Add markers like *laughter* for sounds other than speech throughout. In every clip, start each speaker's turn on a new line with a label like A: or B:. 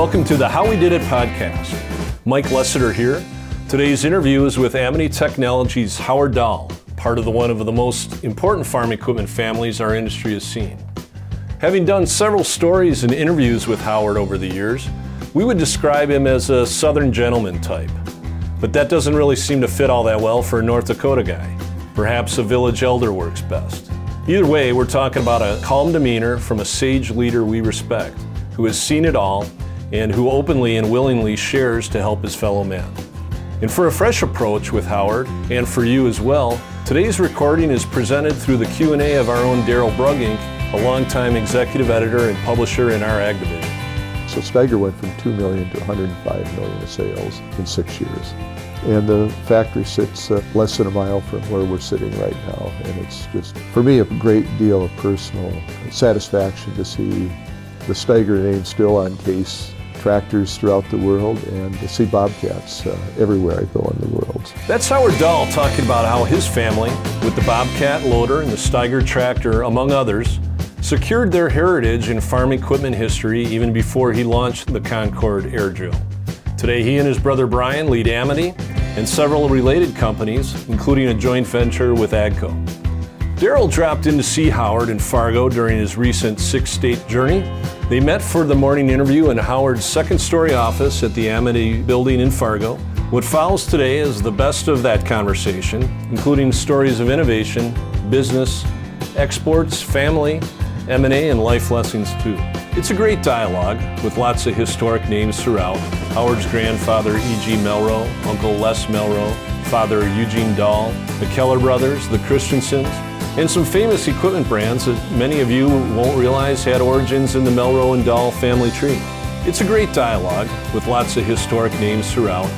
A: welcome to the How We Did It podcast. Mike Lessiter here. Today's interview is with Amity Technologies' Howard Dahl, part of the one of the most important farm equipment families our industry has seen. Having done several stories and interviews with Howard over the years, we would describe him as a Southern gentleman type. But that doesn't really seem to fit all that well for a North Dakota guy. Perhaps a village elder works best. Either way, we're talking about a calm demeanor from a sage leader we respect, who has seen it all and who openly and willingly shares to help his fellow man. And for a fresh approach with Howard, and for you as well, today's recording is presented through the Q&A of our own Daryl Brugink, a longtime executive editor and publisher in our ag division.
B: So Steiger went from 2 million to 105 million of sales in six years. And the factory sits uh, less than a mile from where we're sitting right now. And it's just, for me, a great deal of personal satisfaction to see the Steiger name still on Case tractors throughout the world and to see Bobcats uh, everywhere I go in the world.
A: That's Howard Dahl talking about how his family, with the Bobcat loader and the Steiger tractor, among others, secured their heritage in farm equipment history even before he launched the Concord air drill. Today, he and his brother Brian lead Amity and several related companies, including a joint venture with AGCO. Daryl dropped in to see Howard in Fargo during his recent six state journey. They met for the morning interview in Howard's second story office at the Amity building in Fargo. What follows today is the best of that conversation, including stories of innovation, business, exports, family, M&A, and life lessons too. It's a great dialogue with lots of historic names throughout. Howard's grandfather, E.G. Melroe, Uncle Les Melroe, Father Eugene Dahl, the Keller brothers, the Christensens, and some famous equipment brands that many of you won't realize had origins in the Melroe and Dahl family tree. It's a great dialogue with lots of historic names throughout.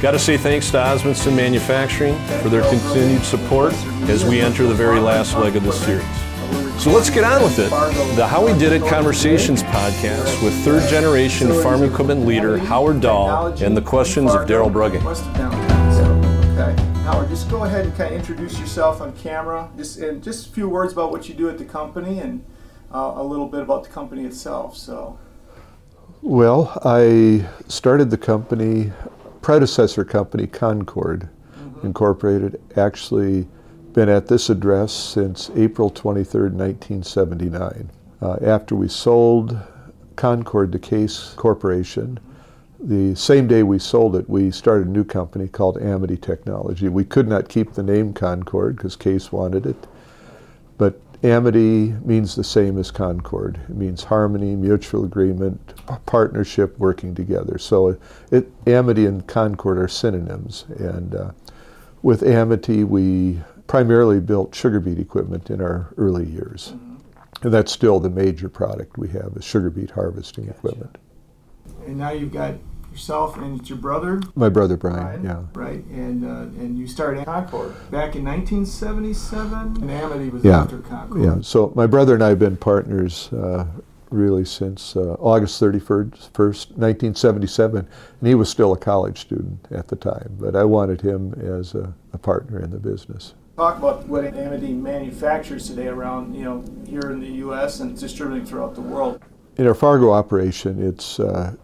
A: Got to say thanks to Osmundson Manufacturing for their continued support as we enter the very last leg of this series. So let's get on with it. The How We Did It Conversations podcast with third generation farm equipment leader Howard Dahl and the questions of Daryl Brugink.
C: Okay. Howard, just go ahead and kind of introduce yourself on camera, just and just a few words about what you do at the company and uh, a little bit about the company itself. So,
B: well, I started the company, predecessor company Concord mm-hmm. Incorporated, actually been at this address since April 23rd, 1979. Uh, after we sold Concord to Case Corporation, the same day we sold it, we started a new company called Amity Technology. We could not keep the name Concord because Case wanted it, but Amity means the same as Concord. It means harmony, mutual agreement, partnership, working together. So it, Amity and Concord are synonyms. And uh, with Amity, we primarily built sugar beet equipment in our early years. Mm-hmm. And that's still the major product we have is sugar beet harvesting gotcha. equipment.
C: And now you've got yourself and your brother.
B: My brother Brian, Brian yeah.
C: Right, and uh, and you started Concord back in 1977, and Amity was yeah. after Concord.
B: Yeah, so my brother and I have been partners uh, really since uh, August 31st, 1977, and he was still a college student at the time, but I wanted him as a, a partner in the business.
C: Talk about what Amity manufactures today around, you know, here in the U.S. and distributing throughout the world.
B: In our Fargo operation, it's uh,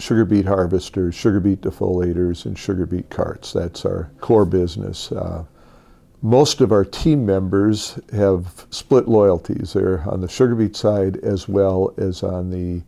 B: sugar beet harvesters, sugar beet defoliators, and sugar beet carts. That's our core business. Uh, most of our team members have split loyalties. They're on the sugar beet side as well as on the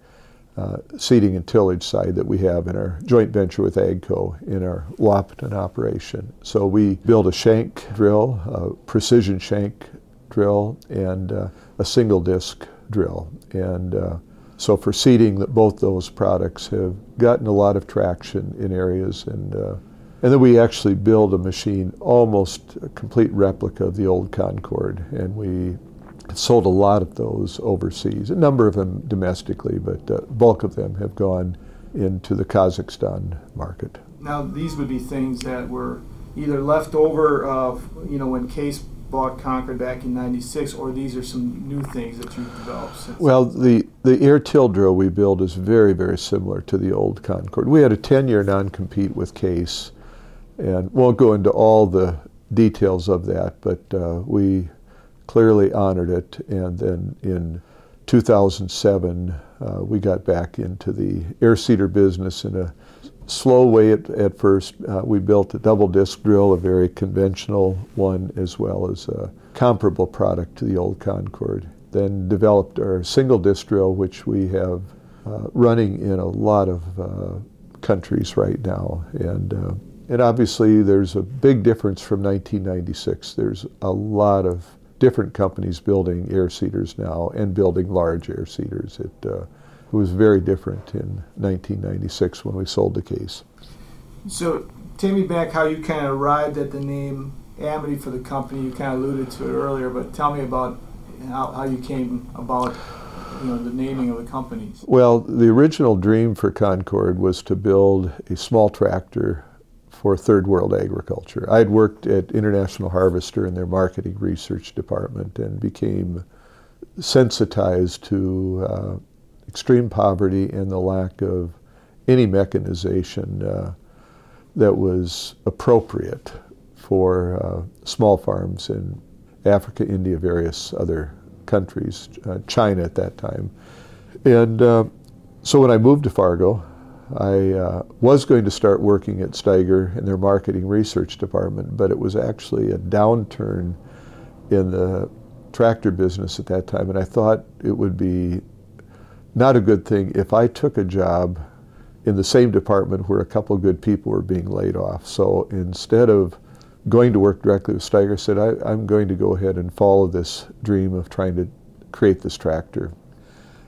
B: uh, seeding and tillage side that we have in our joint venture with AGCO in our Wahpeton operation. So we build a shank drill, a precision shank drill, and uh, a single disc drill. And uh, so for seeding, that both those products have gotten a lot of traction in areas, and uh, and then we actually build a machine, almost a complete replica of the old Concord, and we sold a lot of those overseas. A number of them domestically, but uh, bulk of them have gone into the Kazakhstan market.
C: Now these would be things that were either left over of you know when Case bought Concord back in '96, or these are some new things that you've developed since?
B: Well, the the air till drill we build is very very similar to the old Concord. We had a 10-year non-compete with Case, and won't go into all the details of that, but uh, we clearly honored it, and then in 2007, uh, we got back into the air seeder business in a slow way at, at first. Uh, we built a double disc drill, a very conventional one, as well as a comparable product to the old Concord. Then developed our single disc drill, which we have uh, running in a lot of uh, countries right now. And, uh, and obviously, there's a big difference from 1996. There's a lot of different companies building air seeders now and building large air seeders. It, uh, it was very different in 1996 when we sold the Case.
C: So, take me back how you kind of arrived at the name Amity for the company. You kind of alluded to it earlier, but tell me about how, how you came about you know, the naming of the companies.
B: Well, the original dream for Concord was to build a small tractor for third world agriculture. I had worked at International Harvester in their marketing research department and became sensitized to uh, extreme poverty and the lack of any mechanization uh, that was appropriate for uh, small farms in Africa, India, various other countries, uh, China at that time. And uh, so when I moved to Fargo, I uh, was going to start working at Steiger in their marketing research department, but it was actually a downturn in the tractor business at that time, and I thought it would be not a good thing if I took a job in the same department where a couple good people were being laid off. So instead of going to work directly with Steiger, said, I, am going to go ahead and follow this dream of trying to create this tractor.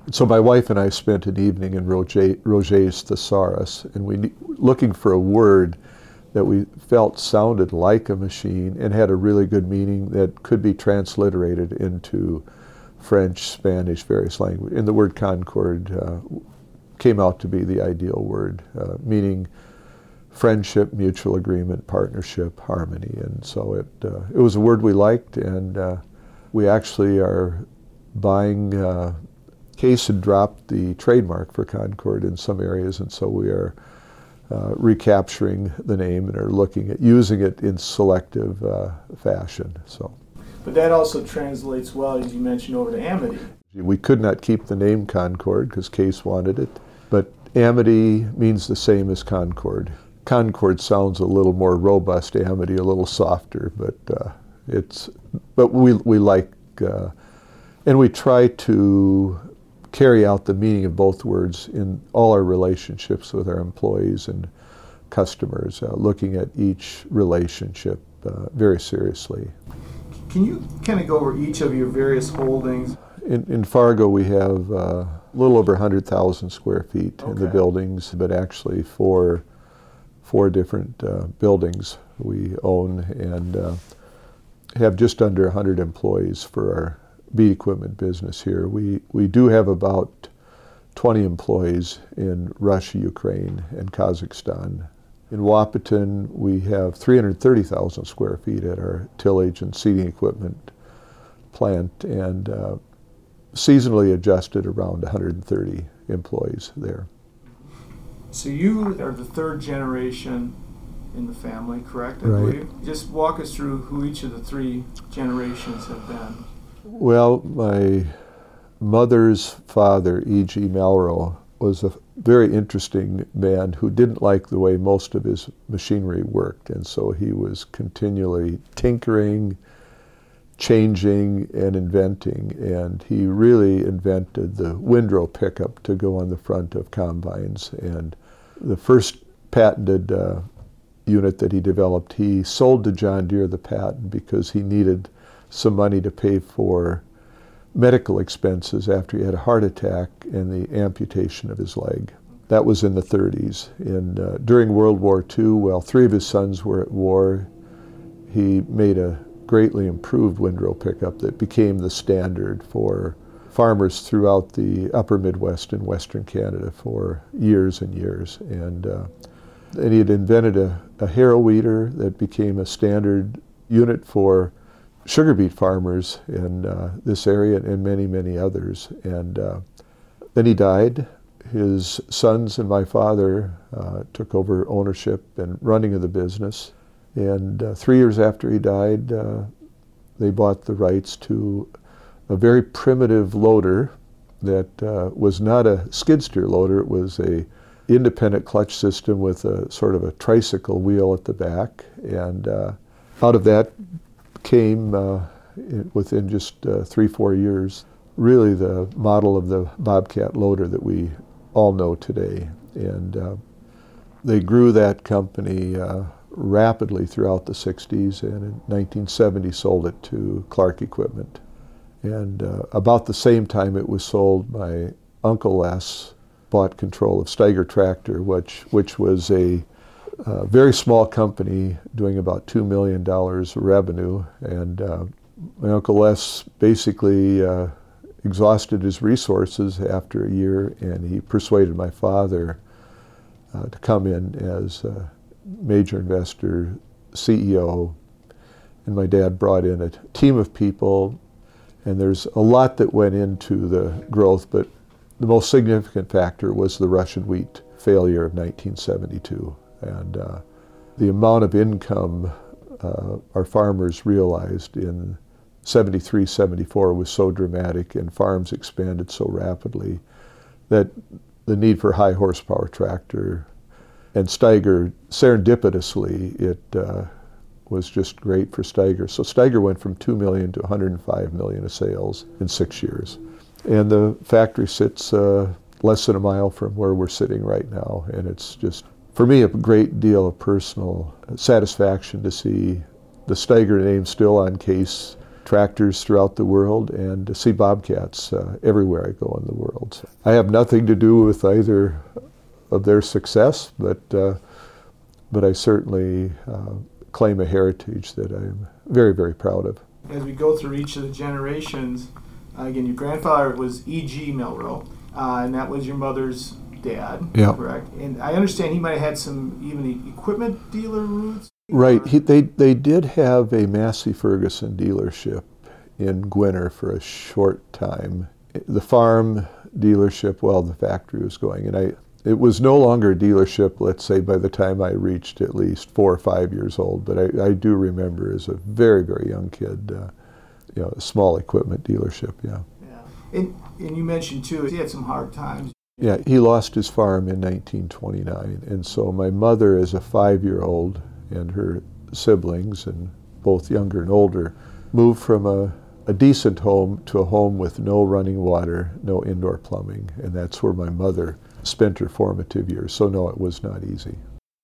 B: And so my wife and I spent an evening in Roger, Roget's Thesaurus, and we looking for a word that we felt sounded like a machine and had a really good meaning that could be transliterated into French, Spanish, various languages. And the word Concord uh, came out to be the ideal word, uh, meaning friendship, mutual agreement, partnership, harmony. And so it, uh, it was a word we liked, and uh, we actually are buying. Uh, Case had dropped the trademark for Concord in some areas, and so we are uh, recapturing the name and are looking at using it in selective uh, fashion. So.
C: But that also translates well, as you mentioned, over to Amity.
B: We could not keep the name Concord because Case wanted it, but Amity means the same as Concord. Concord sounds a little more robust, Amity a little softer, but uh, it's but we we like uh, and we try to carry out the meaning of both words in all our relationships with our employees and customers, uh, looking at each relationship uh, very seriously.
C: Can you kind of go over each of your various holdings?
B: In, in Fargo, we have uh, a little over 100,000 square feet okay. in the buildings, but actually for four different uh, buildings we own and uh, have just under 100 employees for our beet equipment business here. We, we do have about 20 employees in Russia, Ukraine, and Kazakhstan. In Wahpeton, we have 330,000 square feet at our tillage and seeding equipment plant and uh, seasonally adjusted around 130 employees there.
C: So you are the third generation in the family, correct? I
B: right.
C: believe. Just walk us through who each of the three generations have been.
B: Well, my mother's father, E.G. Melroe, was a very interesting man who didn't like the way most of his machinery worked, and so he was continually tinkering, changing, and inventing. And he really invented the windrow pickup to go on the front of combines and the first patented uh, unit that he developed, he sold to John Deere the patent because he needed some money to pay for medical expenses after he had a heart attack and the amputation of his leg. That was in the 30s. And uh, during World War II, while three of his sons were at war, he made a greatly improved windrow pickup that became the standard for farmers throughout the upper Midwest and Western Canada for years and years. And, uh, and he had invented a, a harrow weeder that became a standard unit for sugar beet farmers in uh, this area and many, many others. And uh, then he died. His sons and my father uh, took over ownership and running of the business. And uh, three years after he died, uh, they bought the rights to a very primitive loader that uh, was not a skid steer loader. It was a independent clutch system with a sort of a tricycle wheel at the back. And uh, out of that came, uh, within just uh, three, four years, really the model of the Bobcat loader that we all know today. And uh, they grew that company uh, rapidly throughout the 60s and in 1970 sold it to Clark Equipment. And uh, about the same time it was sold, my Uncle Les bought control of Steiger Tractor, which, which was a uh, very small company doing about $2 million revenue. And uh, my Uncle Les basically uh, exhausted his resources after a year, and he persuaded my father uh, to come in as a major investor, CEO. And my dad brought in a team of people and there's a lot that went into the growth, but the most significant factor was the Russian wheat failure of 1972. And uh, the amount of income uh, our farmers realized in 73, 74 was so dramatic, and farms expanded so rapidly that the need for high horsepower tractor and Steiger, serendipitously, it uh, was just great for Steiger. So Steiger went from 2 million to 105 million of sales in six years. And the factory sits uh, less than a mile from where we're sitting right now. And it's just, for me, a great deal of personal satisfaction to see the Steiger name still on Case tractors throughout the world and to see bobcats uh, everywhere I go in the world. I have nothing to do with either of their success, but, uh, but I certainly uh, claim a heritage that I'm very, very proud of.
C: As we go through each of the generations, uh, again, your grandfather was E.G. Melroe, uh, and that was your mother's dad,
B: yeah.
C: correct? And I understand he might have had some even equipment dealer roots.
B: Right. He, they, they did have a Massey Ferguson dealership in Gwinner for a short time. The farm dealership, well, the factory was going, and I, it was no longer a dealership, let's say, by the time I reached at least four or five years old. But I, I do remember as a very, very young kid, uh, you know, a small equipment dealership, yeah.
C: Yeah. And, and you mentioned, too, he had some hard times.
B: Yeah, he lost his farm in 1929. And so my mother, as a five year old, and her siblings, and both younger and older, moved from a, a decent home to a home with no running water, no indoor plumbing. And that's where my mother spent her formative years. So, no, it was not easy.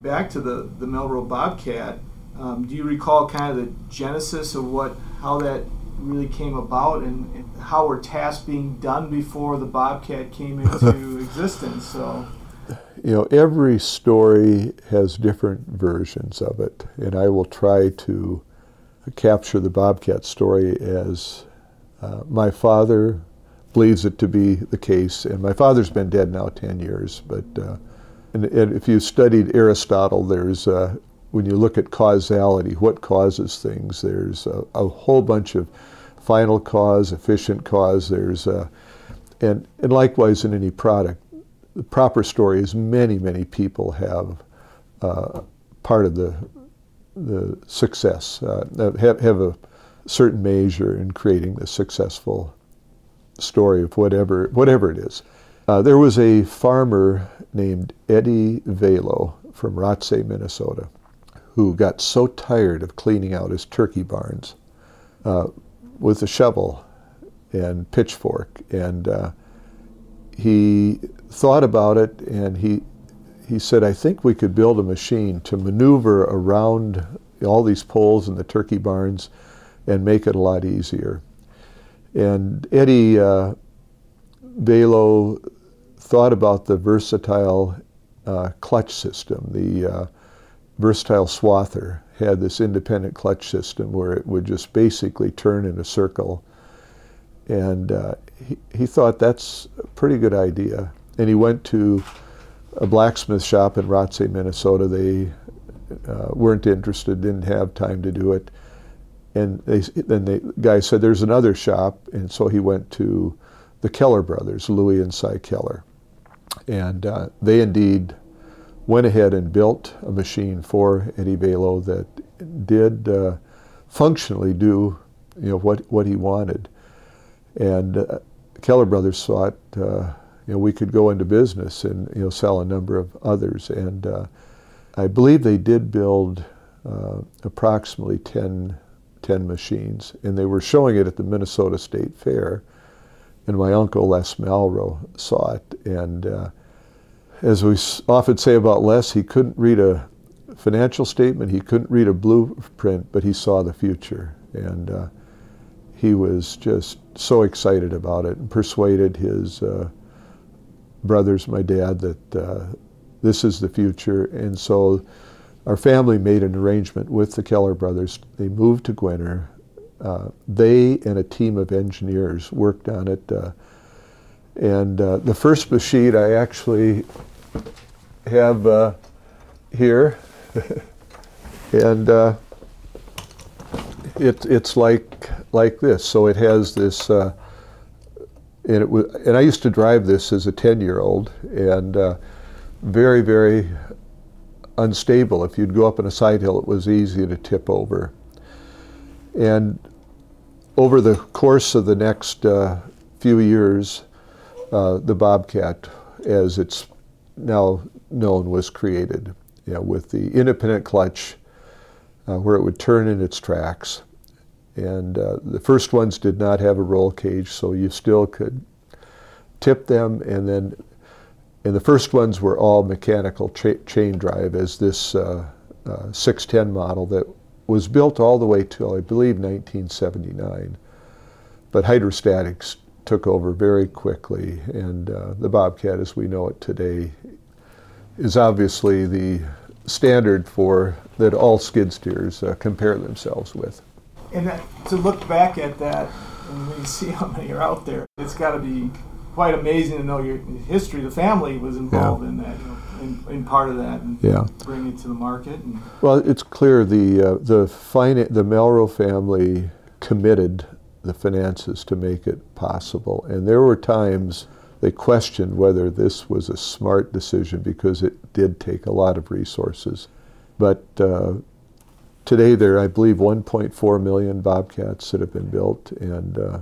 C: Back to the, the Melroe Bobcat, um, do you recall kind of the genesis of what how that really came about and, and, how were tasks being done before the Bobcat came *laughs* into existence? So,
B: you know, every story has different versions of it, and I will try to capture the Bobcat story as uh, my father believes it to be the case. And my father's been dead now 10 years, but uh, and, and, if you studied Aristotle, there's uh, when you look at causality, what causes things, there's a, a whole bunch of final cause, efficient cause. There's uh, and and likewise in any product, the proper story is many many people have uh, part of the the success uh, have have a certain measure in creating the successful story of whatever whatever it is. Uh, there was a farmer named Eddie Velo from Rothsay, Minnesota, who got so tired of cleaning out his turkey barns uh, with a shovel and pitchfork, and uh, he thought about it, and he he said, "I think we could build a machine to maneuver around all these poles in the turkey barns and make it a lot easier." And Eddie uh, Velo thought about the versatile uh, clutch system. The uh, versatile swather had this independent clutch system where it would just basically turn in a circle. And uh, he, he thought that's a pretty good idea. And he went to a blacksmith shop in Rothsay, Minnesota. They uh, weren't interested, didn't have time to do it and they, then the guy said, "There's another shop," and so he went to the Keller brothers, Louis and Cy Keller, and uh, they indeed went ahead and built a machine for Eddie Velo that did uh, functionally do, you know, what what he wanted, and uh, Keller Brothers thought uh, you know we could go into business and you know sell a number of others, and uh, I believe they did build uh, approximately 10, 10 machines, and they were showing it at the Minnesota State Fair. And my uncle Les Melroe saw it, and uh, as we often say about Les, he couldn't read a financial statement, he couldn't read a blueprint, but he saw the future, and uh, he was just so excited about it and persuaded his uh, brothers, my dad, that uh, this is the future. And so our family made an arrangement with the Keller brothers. They moved to Gwinner. Uh, they and a team of engineers worked on it. Uh, and uh, the first machine I actually have uh, here. *laughs* and uh, it, it's like, like this. So it has this uh, and it was, and I used to drive this as a 10 year old, and uh, very, very unstable. If you'd go up on a side hill, it was easy to tip over. And over the course of the next uh, few years, uh, the Bobcat, as it's now known, was created you know, with the independent clutch uh, where it would turn in its tracks. And uh, the first ones did not have a roll cage, so you still could tip them. And then, and the first ones were all mechanical cha- chain drive, as this uh, uh, 610 model that was built all the way till I believe 1979. But hydrostatics took over very quickly, and uh, the Bobcat, as we know it today, is obviously the standard for that all skid steers uh, compare themselves with.
C: And that, to look back at that, and you see how many are out there, it's got to be quite amazing to know your history. The family was involved yeah. in that, you know, in, in, part of that, and yeah. bring it to the market.
B: well, it's clear the uh, the fina- the Melroe family committed the finances to make it possible, and there were times they questioned whether this was a smart decision because it did take a lot of resources, but. Uh, Today, there are, I believe, 1.4 million bobcats that have been built, and uh,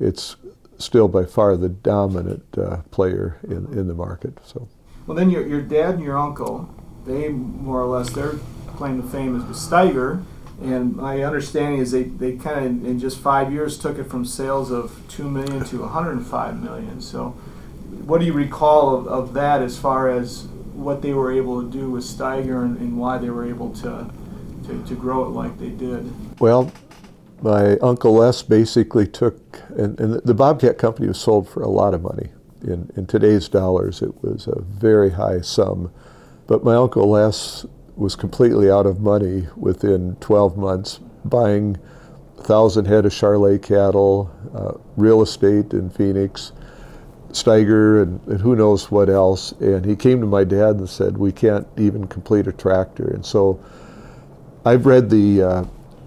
B: it's still by far the dominant uh, player in, in the market. So.
C: Well, then your, your dad and your uncle, they more or less, their claim to fame is with Steiger. And my understanding is they, they kind of, in just five years, took it from sales of 2 million to 105 million. So, what do you recall of, of that as far as what they were able to do with Steiger and, and why they were able to to, to grow it like they did?
B: Well, my uncle Les basically took, and, and the Bobcat company was sold for a lot of money. In, in today's dollars, it was a very high sum. But my uncle Les was completely out of money within 12 months, buying a thousand head of Charolais cattle, uh, real estate in Phoenix, Steiger, and, and, who knows what else. And he came to my dad and said, "We can't even complete a tractor." And so I've read the uh,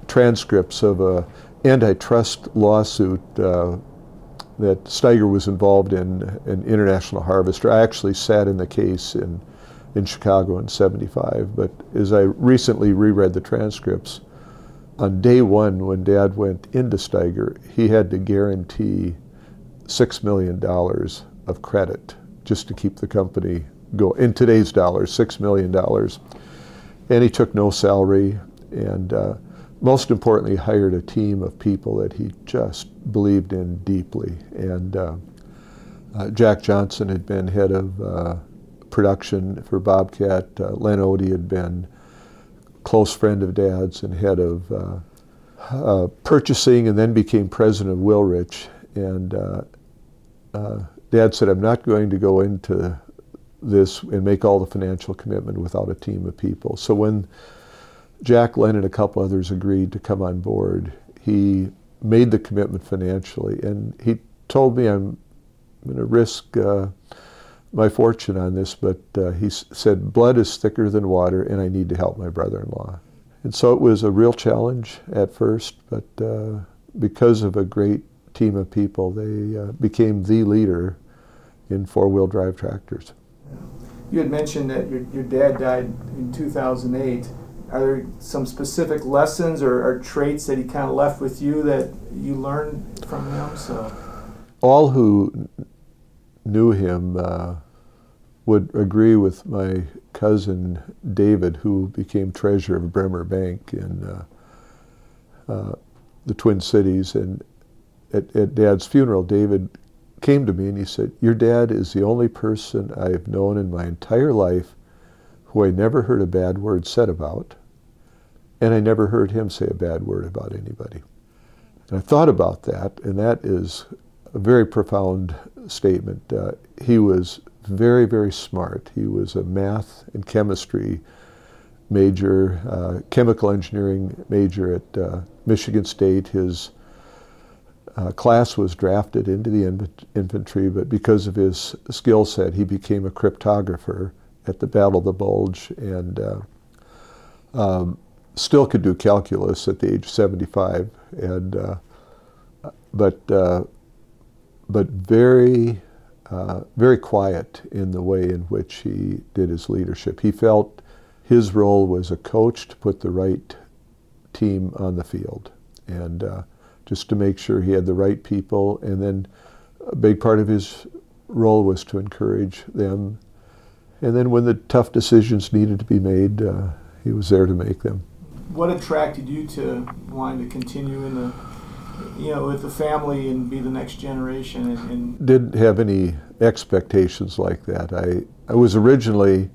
B: transcripts of a antitrust lawsuit uh, that Steiger was involved in, an International Harvester. I actually sat in the case in in Chicago in '75. But as I recently reread the transcripts, on day one when Dad went into Steiger, he had to guarantee six million dollars of credit just to keep the company going. In today's dollars, six million dollars, and he took no salary and uh, most importantly, hired a team of people that he just believed in deeply. And uh, uh, Jack Johnson had been head of uh, production for Bobcat. Uh, Len Otte had been close friend of Dad's and head of uh, uh, purchasing, and then became president of Wilrich. And Dad said, "I'm not going to go into this and make all the financial commitment without a team of people." So when Jack Len and a couple others agreed to come on board. He made the commitment financially, and he told me I'm going to risk uh, my fortune on this, but uh, he s- said blood is thicker than water, and I need to help my brother-in-law. And so it was a real challenge at first, but uh, because of a great team of people, they uh, became the leader in four-wheel drive tractors.
C: You had mentioned that your, your dad died in 2008 are there some specific lessons or, or traits that he kind of left with you that you learned from him? So,
B: all who knew him uh, would agree with my cousin David, who became treasurer of Bremer Bank in uh, uh, the Twin Cities. And at, at Dad's funeral, David came to me and he said, Your dad is the only person I've known in my entire life who I never heard a bad word said about, and I never heard him say a bad word about anybody. And I thought about that, and that is a very profound statement. Uh, he was very, very smart. He was a math and chemistry major, uh, chemical engineering major at uh, Michigan State. His uh, class was drafted into the infantry, but because of his skill set, he became a cryptographer at the Battle of the Bulge and uh, um, still could do calculus at the age of 75. And uh, but uh, but very uh, very quiet in the way in which he did his leadership. He felt his role was a coach to put the right team on the field and uh, just to make sure he had the right people. And then a big part of his role was to encourage them. And then when the tough decisions needed to be made, uh, he was there to make them.
C: What attracted you to wanting to continue in the you know, with the family and be the next generation. And, and
B: didn't have any expectations like that. I I was originally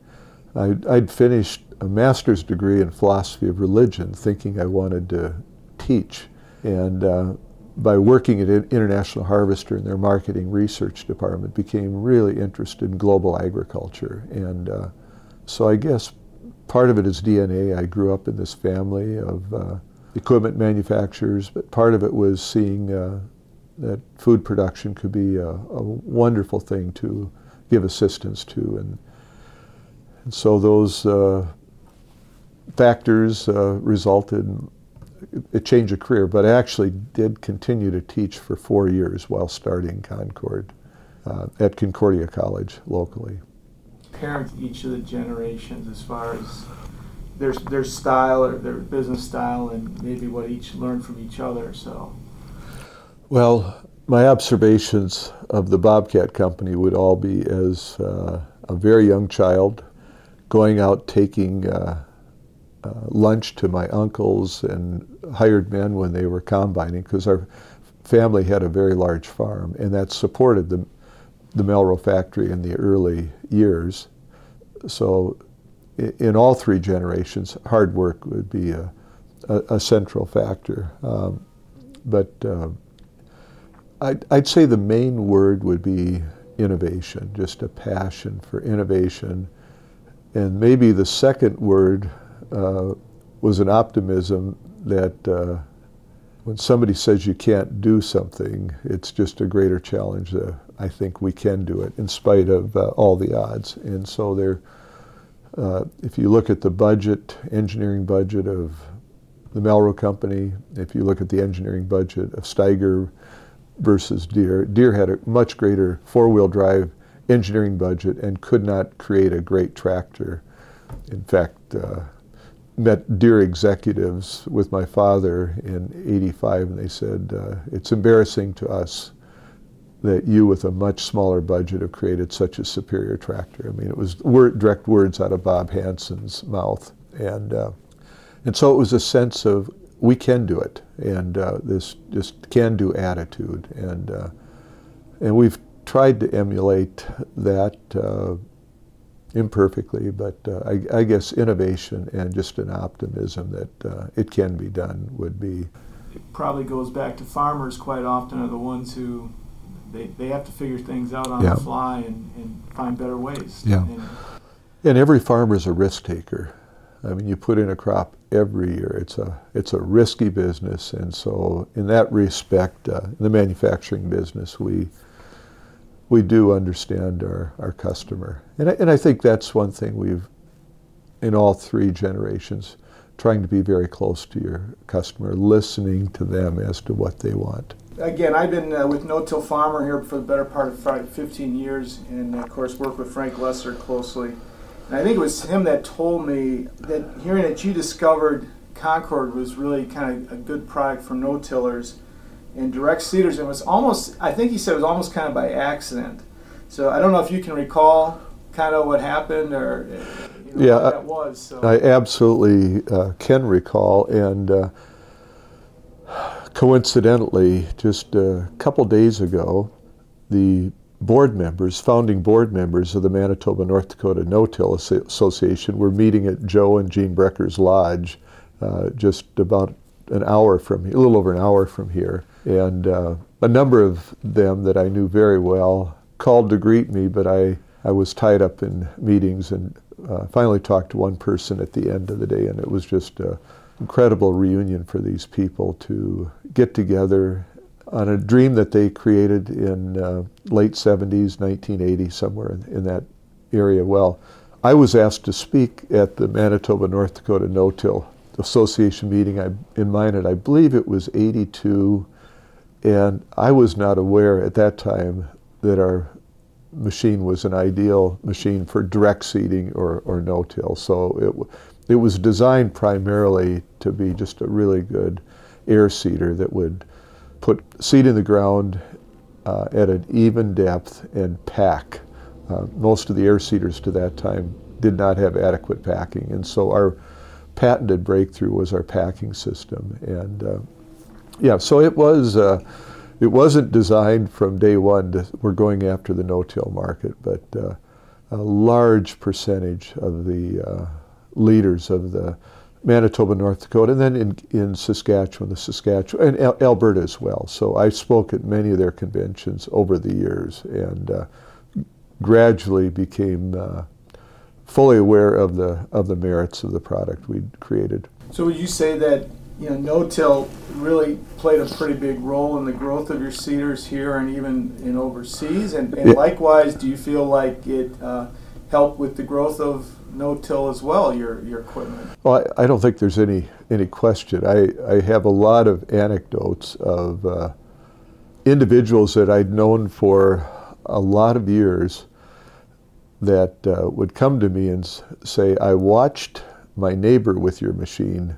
B: I'd, I'd finished a master's degree in philosophy of religion, thinking I wanted to teach, and uh, by working at International Harvester in their marketing research department, became really interested in global agriculture, and uh, so I guess part of it is DNA. I grew up in this family of uh, equipment manufacturers, but part of it was seeing uh, that food production could be a, a, wonderful thing to give assistance to. And, and so those uh, factors uh, resulted in a change of career, but I actually did continue to teach for four years while starting Concord uh, at Concordia College locally.
C: Parent each of the generations as far as their their style or their business style and maybe what each learned from each other. So,
B: well, my observations of the Bobcat Company would all be as uh, a very young child, going out taking uh, uh, lunch to my uncles and hired men when they were combining because our family had a very large farm and that supported the the Melroe factory in the early years. So in all three generations, hard work would be a, a, a central factor. Um, but uh, I'd, I'd, say the main word would be innovation, just a passion for innovation. And maybe the second word uh, was an optimism that uh, when somebody says you can't do something, it's just a greater challenge. I think we can do it in spite of uh, all the odds. And so there uh, if you look at the budget, engineering budget of the Melroe Company, if you look at the engineering budget of Steiger versus Deere, Deere had a much greater four-wheel drive engineering budget and could not create a great tractor. In fact, uh, met Deere executives with my father in 85 and they said, uh, it's embarrassing to us that you, with a much smaller budget, have created such a superior tractor. I mean, it was word, direct words out of Bob Hanson's mouth, and uh, and so it was a sense of we can do it, and uh, this just can-do attitude, and uh, and we've tried to emulate that uh, imperfectly, but uh, I, I, guess innovation and just an optimism that uh, it can be done would be.
C: It probably goes back to farmers quite often are the ones who they, they have to figure things out on yeah. the fly and, and find better ways.
B: Yeah. And, and every farmer is a risk taker. I mean, you put in a crop every year. It's a it's a risky business, and so in that respect, uh, in the manufacturing business, we we do understand our, our customer, and I, and I think that's one thing we've in all three generations, trying to be very close to your customer, listening to them as to what they want
C: again, I've been uh, with No Till Farmer here for the better part of 15 years, and of course, work with Frank Lessiter closely. And I think it was him that told me that hearing that you discovered Concord was really kind of a good product for no tillers, and direct seeders. And it was almost, I think he said it was almost kind of by accident. So I don't know if you can recall kind of what happened or you know,
B: Yeah,
C: what that was. So.
B: I absolutely uh, can recall, and uh, coincidentally, just a couple days ago, the board members, founding board members of the Manitoba North Dakota No-Till Association, were meeting at Joe and Jean Breker's lodge, uh, just about an hour from here, a little over an hour from here, and uh, a number of them that I knew very well called to greet me, but I, I was tied up in meetings and uh, finally talked to one person at the end of the day, and it was just an incredible reunion for these people to get together on a dream that they created in uh, late 70s, 1980, somewhere in, in that area. Well, I was asked to speak at the Manitoba North Dakota No-Till Association meeting I, in Minot. I believe it was 82, and I was not aware at that time that our machine was an ideal machine for direct seeding or, or no-till. So it, it was designed primarily to be just a really good air seeder that would put seed in the ground uh, at an even depth and pack. Uh, most of the air seeders to that time did not have adequate packing, and so our patented breakthrough was our packing system. And uh, yeah, so it was. Uh, it wasn't designed from day one to we're going after the no-till market, but uh, a large percentage of the uh, leaders of the Manitoba, North Dakota, and then in, in Saskatchewan, the Saskatchewan, and Al- Alberta as well. So I spoke at many of their conventions over the years and uh, gradually became uh, fully aware of the of the merits of the product we'd created.
C: So would you say that you know no-till really played a pretty big role in the growth of your seeders here and even in overseas? And, and
B: Yeah.
C: likewise, do you feel like it uh, helped with the growth of no-till as well? Your your equipment.
B: Well, I, I don't think there's any any question. I, I have a lot of anecdotes of uh, individuals that I'd known for a lot of years that uh, would come to me and say, "I watched my neighbor with your machine,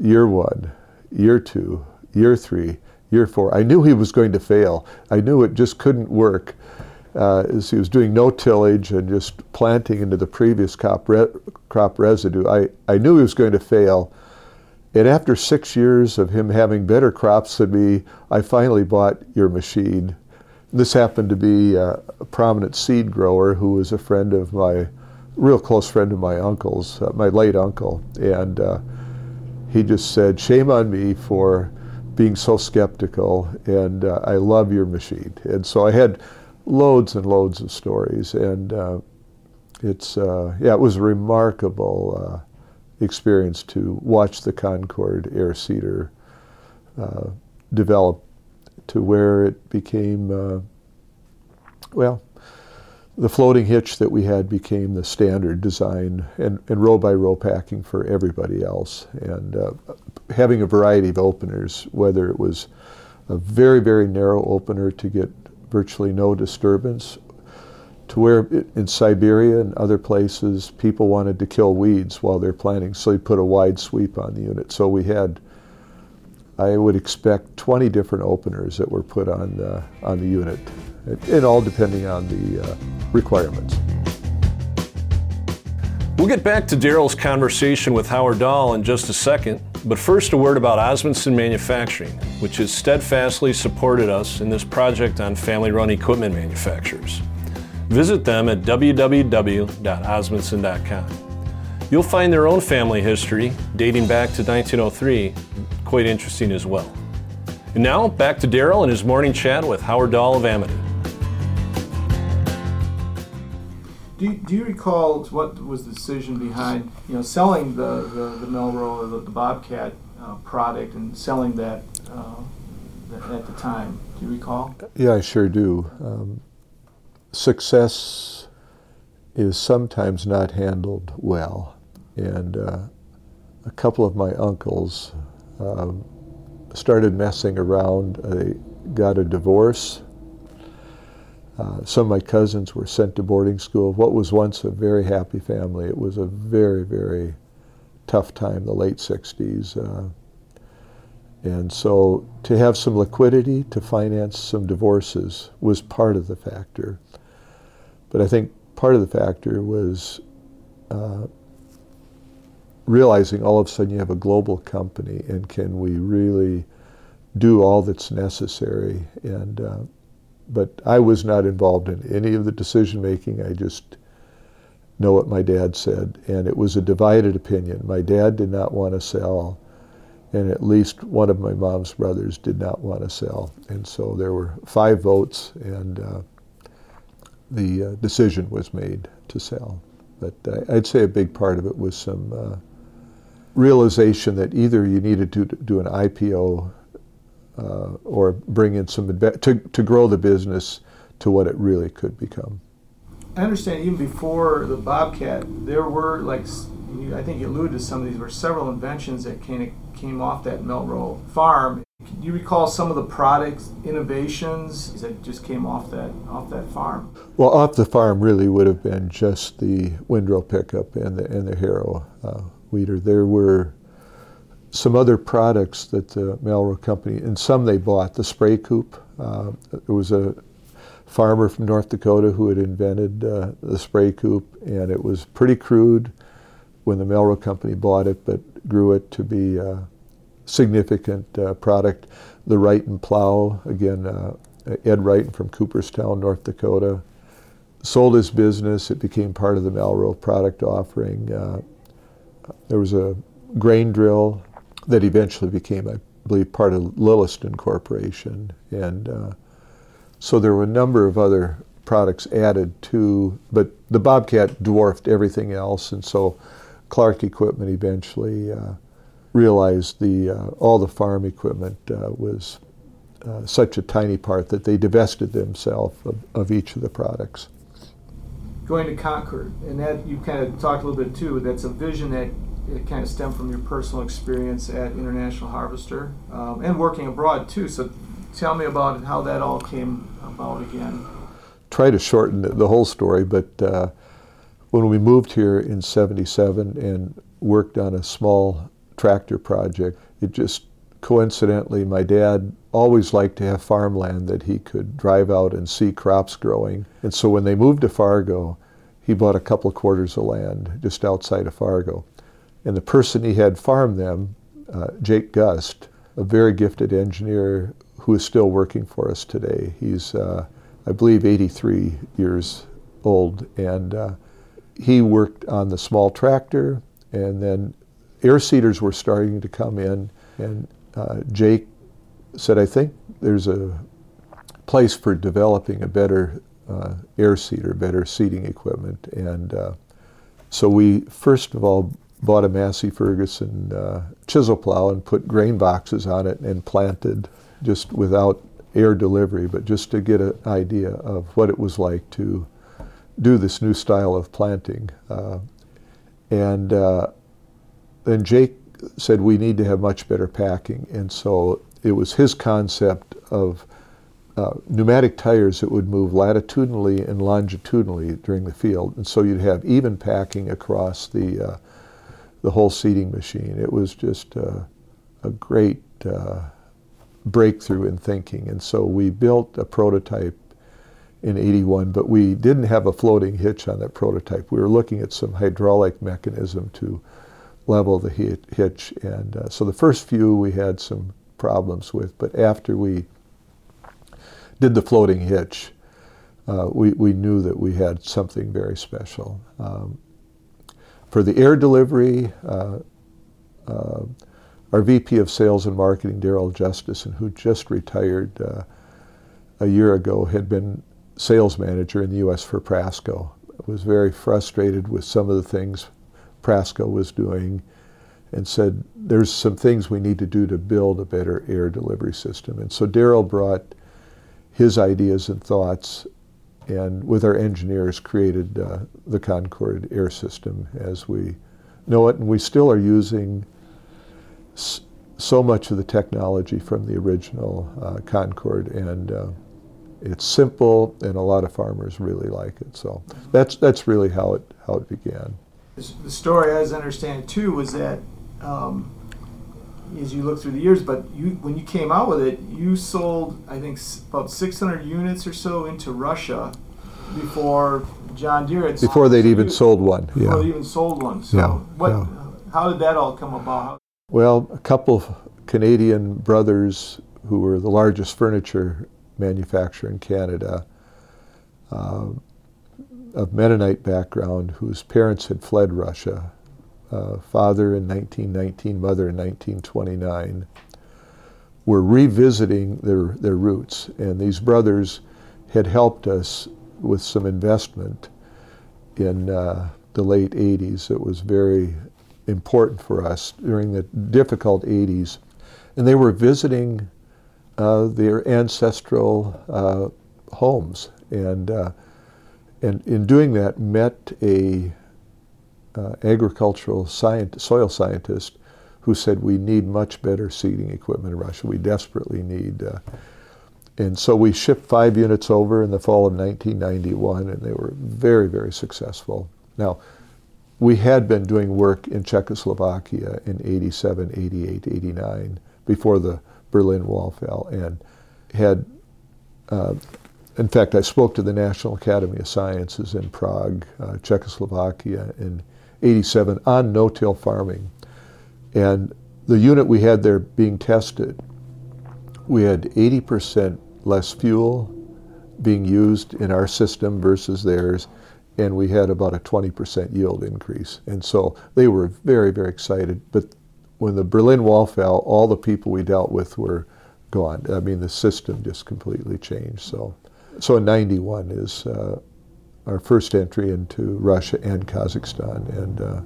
B: year one, year two, year three, year four. I knew he was going to fail. I knew it just couldn't work." uh, as he was doing no tillage and just planting into the previous crop, re- crop residue, I, I knew he was going to fail. And after six years of him having better crops than me, I finally bought your machine. This happened to be uh, a prominent seed grower who was a friend of my, real close friend of my uncle's, uh, my late uncle. And uh, he just said, Shame on me for being so skeptical, and uh, I love your machine. And so I had loads and loads of stories, and uh, it's uh, yeah, it was a remarkable uh, experience to watch the Concord air seeder uh, develop to where it became uh, well. The floating hitch that we had became the standard design and, and row by row packing for everybody else. And uh, having a variety of openers, whether it was a very, very narrow opener to get virtually no disturbance, to where in Siberia and other places people wanted to kill weeds while they're planting, so you put a wide sweep on the unit. So we had, I would expect, 20 different openers that were put on the, on the unit, and- all depending on the uh, requirements.
A: We'll get back to Daryl's conversation with Howard Dahl in just a second, but first a word about Osmundson Manufacturing, which has steadfastly supported us in this project on family run equipment manufacturers. Visit them at www.osmundson.com. You'll find their own family history dating back to 1903 quite interesting as well. And now back to Daryl and his morning chat with Howard Dahl of Amity.
C: Do you, do you recall what was the decision behind you know selling the the, the Melroe or the, the Bobcat uh, product and selling that uh, th- at the time? Do you recall?
B: Yeah, I sure do. Um, success is sometimes not handled well, and uh, a couple of my uncles um, started messing around. They got a divorce. Uh, some of my cousins were sent to boarding school. What was once a very happy family, it was a very, very tough time, the late 60s. Uh, And so to have some liquidity to finance some divorces was part of the factor. But I think part of the factor was uh, realizing all of a sudden you have a global company and can we really do all that's necessary and uh, but I was not involved in any of the decision making I just know what my dad said and it was a divided opinion. My dad did not want to sell and at least one of my mom's brothers did not want to sell. And so there were five votes and uh, the uh, decision was made to sell. But uh, I'd say a big part of it was some uh, realization that either you needed to do an IPO uh, or bring in some adva- to, to grow the business to what it really could become.
C: I understand even before the Bobcat, there were like I think you alluded to some of these were several inventions that of came off that Melroe farm. Can you recall some of the products innovations that just came off that off that farm?
B: Well, off the farm really would have been just the windrow pickup and the and the harrow uh, weeder. There were some other products that the Melroe company, and some they bought. The spray coop. Uh, there was a farmer from North Dakota who had invented uh, the spray coop, and it was pretty crude when the Melroe company bought it, but grew it to be a significant uh, product. The Wright and plow, again, uh, Ed Wright from Cooperstown, North Dakota, sold his business. It became part of the Melroe product offering. Uh, there was a grain drill that eventually became, I believe, part of Lilliston Corporation. And uh, so there were a number of other products added to, but the Bobcat dwarfed everything else. And so Clark Equipment eventually uh, realized the uh, all the farm equipment uh, was uh, such a tiny part that they divested themselves of, of each of the products
C: going to Concord, and that you kind of talked a little bit too. That's a vision that it kind of stemmed from your personal experience at International Harvester um, and working abroad too. So tell me about how that all came about again.
B: Try to shorten the, whole story, but uh, when we moved here in 77 and worked on a small tractor project, it just coincidentally, my dad always liked to have farmland that he could drive out and see crops growing. And so when they moved to Fargo, he bought a couple quarters of land just outside of Fargo. And the person he had farm them, uh, Jake Gust, a very gifted engineer who is still working for us today. He's, uh, I believe, 83 years old. And uh, he worked on the small tractor, and then air seeders were starting to come in. And uh, Jake said, I think there's a place for developing a better uh, air seeder, better seeding equipment. And uh, so we, first of all, bought a Massey Ferguson uh, chisel plow and put grain boxes on it and planted just without air delivery, but just to get an idea of what it was like to do this new style of planting. Uh, and uh, then Jake said we need to have much better packing, and so it was his concept of uh, pneumatic tires that would move latitudinally and longitudinally during the field, and so you'd have even packing across the uh, the whole seeding machine. It was just uh, a great uh, breakthrough in thinking, and so we built a prototype in 81, but we didn't have a floating hitch on that prototype. We were looking at some hydraulic mechanism to level the hitch. And uh, so the first few we had some problems with, but after we did the floating hitch, uh, we, we knew that we had something very special. Um, for the air delivery, uh, uh our VP of Sales and Marketing, Daryl Justison, who just retired uh, a year ago, had been sales manager in the U.S. for Prasco. Was very frustrated with some of the things Prasco was doing and said, there's some things we need to do to build a better air delivery system. And so Daryl brought his ideas and thoughts and with our engineers created uh, the Concord air system as we know it. And we still are using s- so much of the technology from the original uh, Concord. And uh, it's simple and a lot of farmers really like it. So that's, that's really how it, how it began
C: the story, as I understand it, too, was that um, as you look through the years. But you, when you came out with it, you sold, I think, about 600 units or so into Russia before John Deere had
B: before they'd even
C: you,
B: sold one.
C: Before
B: Yeah.
C: they even sold one. So,
B: Yeah,
C: what?
B: yeah.
C: How did that all come about?
B: Well, a couple of Canadian brothers who were the largest furniture manufacturer in Canada, uh, of Mennonite background, whose parents had fled Russia, uh, father in 1919, mother in 1929, were revisiting their, their roots. And these brothers had helped us with some investment in uh, the late 80s. It was very important for us during the difficult 80s. And they were visiting uh, their ancestral uh, homes. And, uh, and in doing that, met a uh, agricultural soil scientist who said, We need much better seeding equipment in Russia. We desperately need. Uh, and so we shipped five units over in the fall of 1991, and they were very, very successful. Now, we had been doing work in Czechoslovakia in 87, 88, 89, before the Berlin Wall fell, and had, uh, in fact, I spoke to the National Academy of Sciences in Prague, uh, Czechoslovakia, in 87 on no-till farming. And the unit we had there being tested, we had 80% less fuel being used in our system versus theirs, and we had about a 20% yield increase. And so they were very, very excited. But when the Berlin Wall fell, all the people we dealt with were gone. I mean, the system just completely changed. So, so in 91 is uh, our first entry into Russia and Kazakhstan, and uh,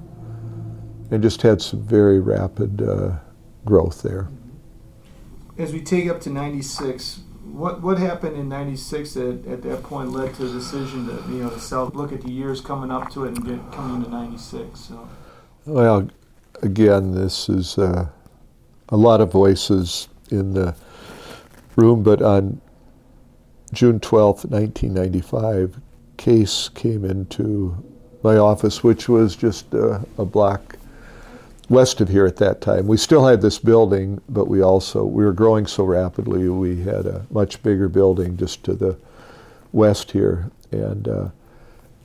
B: and just had some very rapid uh, growth there.
C: As we take up to 96, what what happened in 96 that at that point led to the decision to you know to sell look at the years coming up to it and get coming into 96 so
B: Well, again, this is uh, a lot of voices in the room, but on June 12th, 1995, Case came into my office, which was just uh, a block west of here at that time. We still had this building, but we also we were growing so rapidly. We had a much bigger building just to the west here, and uh,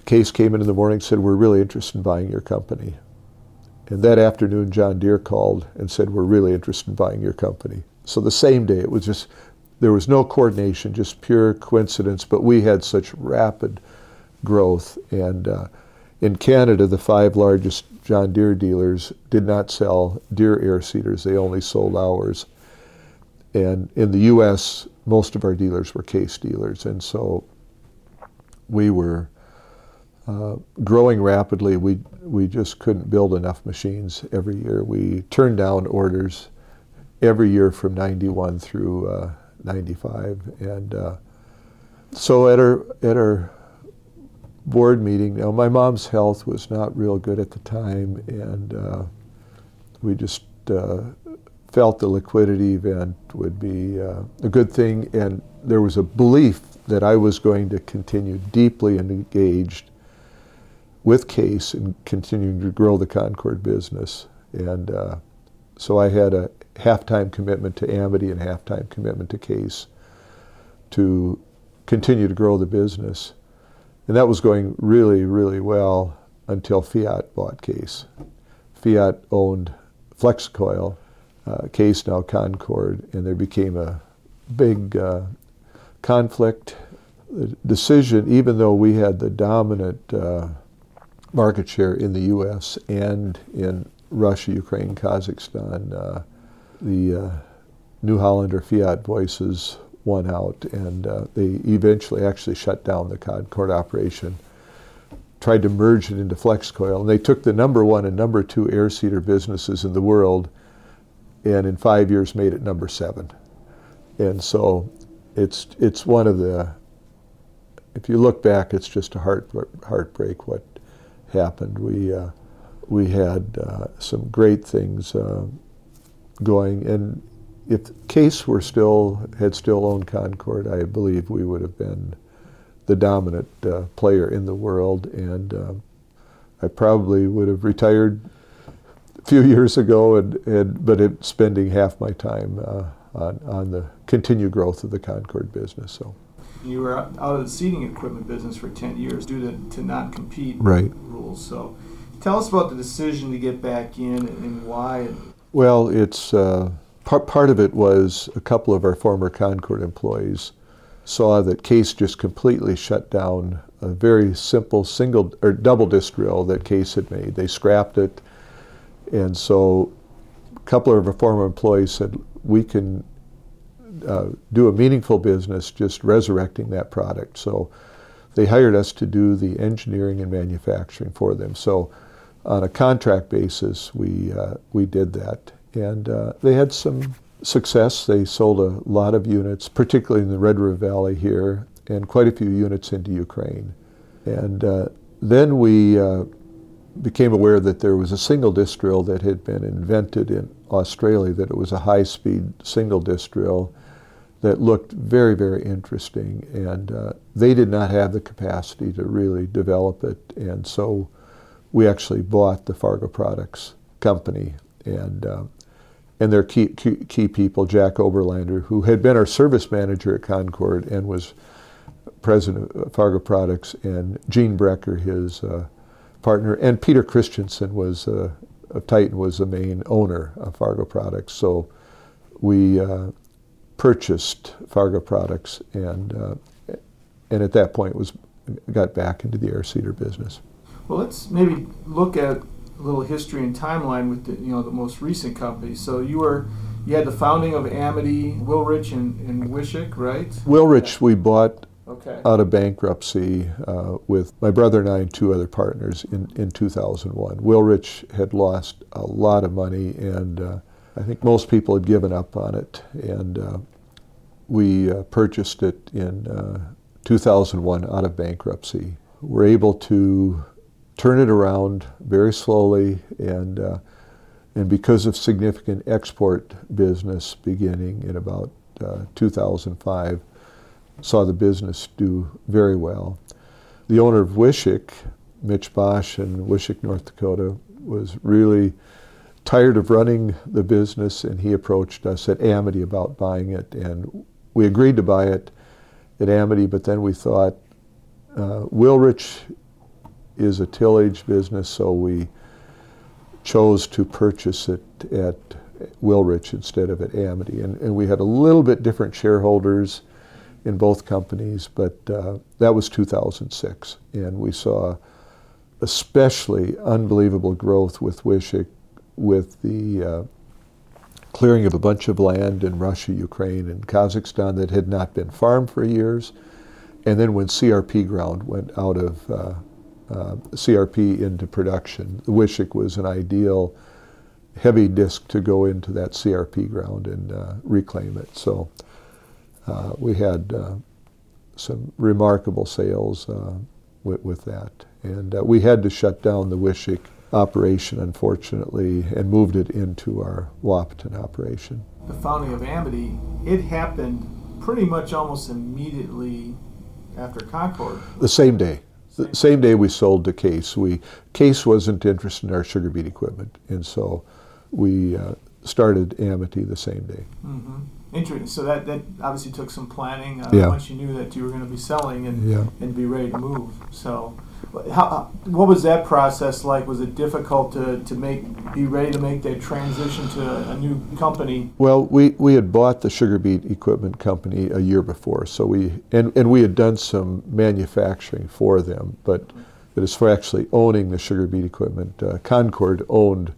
B: Case came in in the morning and said, "We're really interested in buying your company." And that afternoon, John Deere called and said, "We're really interested in buying your company." So the same day, it was just there was no coordination, just pure coincidence. But we had such rapid growth, and uh, in Canada, the five largest John Deere dealers did not sell Deere air seeders; they only sold ours. And in the U.S., most of our dealers were case dealers, and so we were uh, growing rapidly. We we just couldn't build enough machines every year. We turned down orders every year from '91 through uh, '95, and uh, so at our at our board meeting, now my mom's health was not real good at the time, and uh, we just uh, felt the liquidity event would be uh, a good thing, and there was a belief that I was going to continue deeply engaged with Case and continuing to grow the Concord business. And uh, so I had a half-time commitment to Amity and half-time commitment to Case to continue to grow the business. And that was going really, really well until Fiat bought Case. Fiat owned Flexi-Coil, uh, Case now Concord, and there became a big uh, conflict. The decision, even though we had the dominant uh, market share in the U.S. and in Russia, Ukraine, Kazakhstan, uh, the uh, New Holland or Fiat voices won out, and uh, they eventually actually shut down the Concord operation, tried to merge it into Flexi-Coil, and they took the number one and number two air seeder businesses in the world, and in five years made it number seven. And so it's it's one of the if you look back, it's just a heart heartbreak what happened. We uh, we had uh, some great things uh, going, and if Case were still had still owned Concord, I believe we would have been the dominant uh, player in the world, and uh, I probably would have retired a few years ago, and, and but it, spending half my time uh, on, on the continued growth of the Concord business. So
C: you were out of the seeding equipment business for 10 years due to, to non-compete
B: right.
C: rules. So tell us about the decision to get back in and why.
B: Well, it's uh, part, part of it was a couple of our former Concord employees saw that Case just completely shut down a very simple single or double disc drill that Case had made. They scrapped it, and so a couple of our former employees said, "We can uh, do a meaningful business just resurrecting that product." So they hired us to do the engineering and manufacturing for them. So on a contract basis, we uh, we did that, and uh, they had some success. They sold a lot of units, particularly in the Red River Valley here, and quite a few units into Ukraine. And uh, then we uh, became aware that there was a single disc drill that had been invented in Australia, that it was a high speed single disc drill that looked very, very interesting. And uh, they did not have the capacity to really develop it. And so we actually bought the Fargo Products company. And uh, and their key, key, key, people, Jack Oberlander, who had been our service manager at Concord and was president of Fargo Products, and Gene Breker, his uh, partner, and Peter Christensen was uh, of Titan was the main owner of Fargo Products. So we uh, purchased Fargo Products, and uh, and at that point was got back into the air seeder business.
C: Well, let's maybe look at little history and timeline with the you know the most recent companies. So you were you had the founding of Amity, Wilrich, and, and Wishek, right?
B: Wilrich we bought
C: okay.
B: out of bankruptcy uh, with my brother and I and two other partners in, in 2001. Wilrich had lost a lot of money, and uh, I think most people had given up on it. And uh, we uh, purchased it in uh, 2001 out of bankruptcy. We're able to turn it around very slowly and uh, and because of significant export business beginning in about uh, 2005, saw the business do very well. The owner of Wishek, Mitch Bosch in Wishek, North Dakota, was really tired of running the business, and he approached us at Amity about buying it, and we agreed to buy it at Amity, but then we thought uh, Wilrich is a tillage business, so we chose to purchase it at Wilrich instead of at Amity. And, and we had a little bit different shareholders in both companies, but uh, that was 2006. And we saw especially unbelievable growth with Wishek with the uh, clearing of a bunch of land in Russia, Ukraine, and Kazakhstan that had not been farmed for years. And then when CRP ground went out of uh, uh, CRP into production. The Wishek was an ideal heavy disc to go into that CRP ground and uh, reclaim it. So uh, we had uh, some remarkable sales uh, with, with, that. And uh, we had to shut down the Wishek operation, unfortunately, and moved it into our Wahpeton operation.
C: The founding of Amity, it happened pretty much almost immediately after Concord.
B: The same day. The same day we sold to Case. We Case wasn't interested in our sugar beet equipment, and so we uh, started Amity the same day.
C: Mm-hmm. Interesting. So that, that obviously took some planning uh,
B: yeah.
C: once you knew that you were going to be selling and
B: yeah.
C: and be ready to move. So how, what was that process like? Was it difficult to, to make be ready to make that transition to a new company?
B: Well, we, we had bought the sugar beet equipment company a year before, so we and, and we had done some manufacturing for them, but but as for actually owning the sugar beet equipment, uh, Concord owned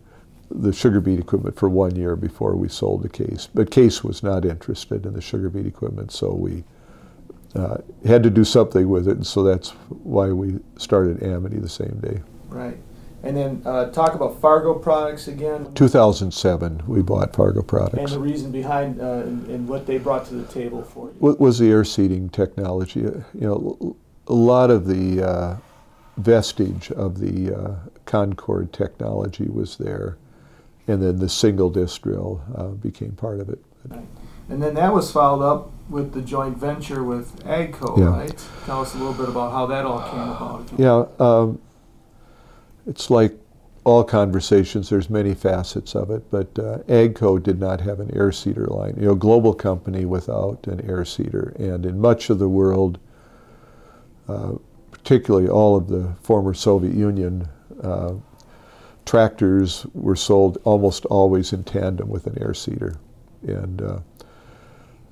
B: the sugar beet equipment for one year before we sold the Case. But Case was not interested in the sugar beet equipment, so we uh, had to do something with it, and so that's why we started Amity the same day.
C: Right. And then uh, talk about Fargo products again.
B: 2007, we bought Fargo products.
C: And the reason behind uh, and, and, what they brought to the table for you.
B: What was the air seeding technology? Uh, you know, a lot of the uh, vestige of the uh, Concord technology was there, and then the single disc drill uh, became part of it.
C: And then that was followed up with the joint venture with AGCO,
B: yeah.
C: right? Tell us a little bit about how that all came about.
B: Yeah, um, it's like all conversations, there's many facets of it, but uh, AGCO did not have an air seeder line. You know, global company without an air seeder. And in much of the world, uh, particularly all of the former Soviet Union, uh, tractors were sold almost always in tandem with an air seeder. And uh,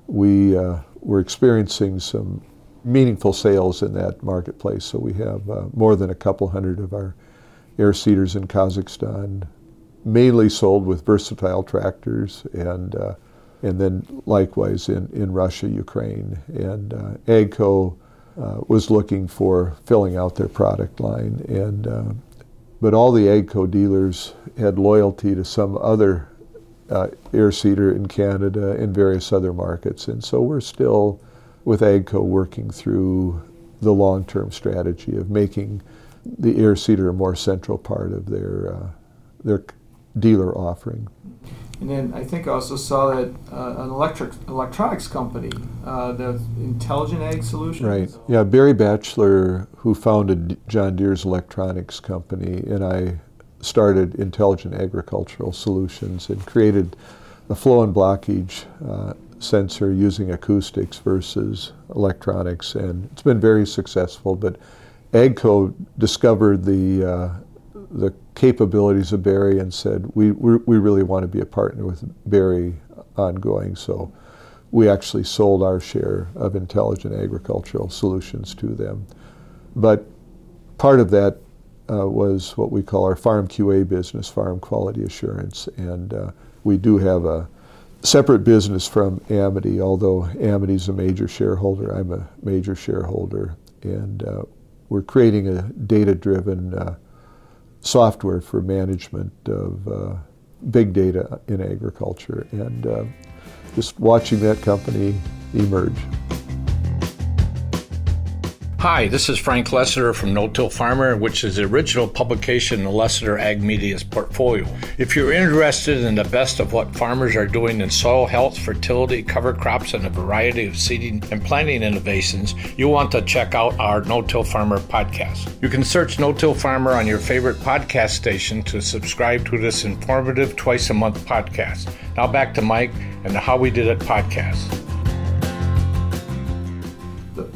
B: we uh, were experiencing some meaningful sales in that marketplace. So we have uh, more than a couple hundred of our air seeders in Kazakhstan, mainly sold with versatile tractors, and uh, and then likewise in, in Russia, Ukraine, and uh, AGCO uh, was looking for filling out their product line, and uh, but all the AGCO dealers had loyalty to some other uh, air seeder in Canada and various other markets, and so we're still with AGCO working through the long-term strategy of making the air seeder a more central part of their uh, their dealer offering.
C: And then I think I also saw that uh, an electric electronics company, uh, the Intelligent Ag Solutions.
B: Right. Yeah, Barry Batcheller, who founded John Deere's electronics company, and I started Intelligent Agricultural Solutions and created a flow and blockage uh, sensor using acoustics versus electronics, and it's been very successful. But AGCO discovered the uh, the capabilities of Barry and said we, we really want to be a partner with Barry ongoing. So we actually sold our share of intelligent agricultural solutions to them. But part of that uh, was what we call our farm QA business, farm quality assurance, and uh, we do have a separate business from Amity. Although Amity's a major shareholder, I'm a major shareholder, and uh, we're creating a data-driven uh, software for management of uh, big data in agriculture, and uh, just watching that company emerge.
D: Hi, this is Frank Lessiter from No Till Farmer, which is the original publication in Lessiter Ag Media's portfolio. If you're interested in the best of what farmers are doing in soil health, fertility, cover crops, and a variety of seeding and planting innovations, you'll want to check out our No Till Farmer podcast. You can search No Till Farmer on your favorite podcast station to subscribe to this informative twice a month podcast. Now back to Mike and the How We Did It podcast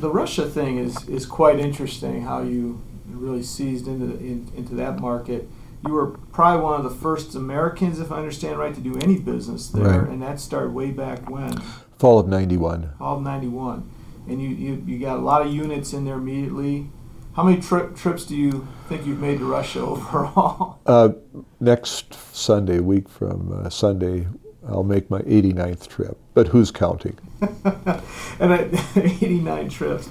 C: the Russia thing is, is quite interesting. How you really seized into the, in, into that market. You were probably one of the first Americans, if I understand right, to do any business there, right. and that started way back when.
B: Fall of '91.
C: Fall of '91, and you, you you got a lot of units in there immediately. How many tri- trips do you think you've made to Russia *laughs* overall?
B: Uh, next Sunday, week from uh, Sunday, I'll make my 89th trip. But who's counting?
C: And at *laughs* 89 trips.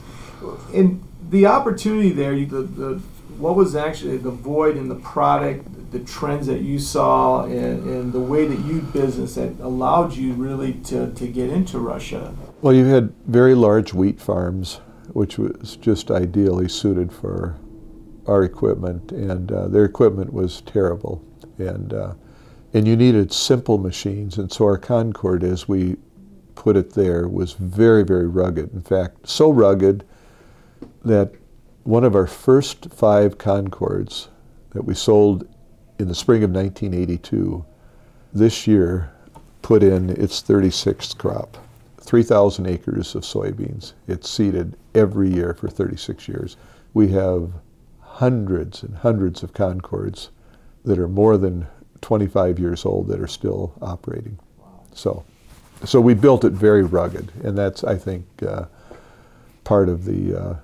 C: And the opportunity there, you, the, the, what was actually the void in the product, the trends that you saw, and, and the way that you business that allowed you really to, to get into Russia?
B: Well, you had very large wheat farms, which was just ideally suited for our equipment, and uh, their equipment was terrible. And uh, and you needed simple machines. And so our Concord, is we put it there, was very, very rugged. In fact, so rugged that one of our first five Concords that we sold in the spring of 1982, this year put in its 36th crop. 3,000 acres of soybeans. It's seeded every year for 36 years. We have hundreds and hundreds of Concords that are more than 25 years old that are still operating. So, so we built it very rugged, and that's I think uh, part of the uh,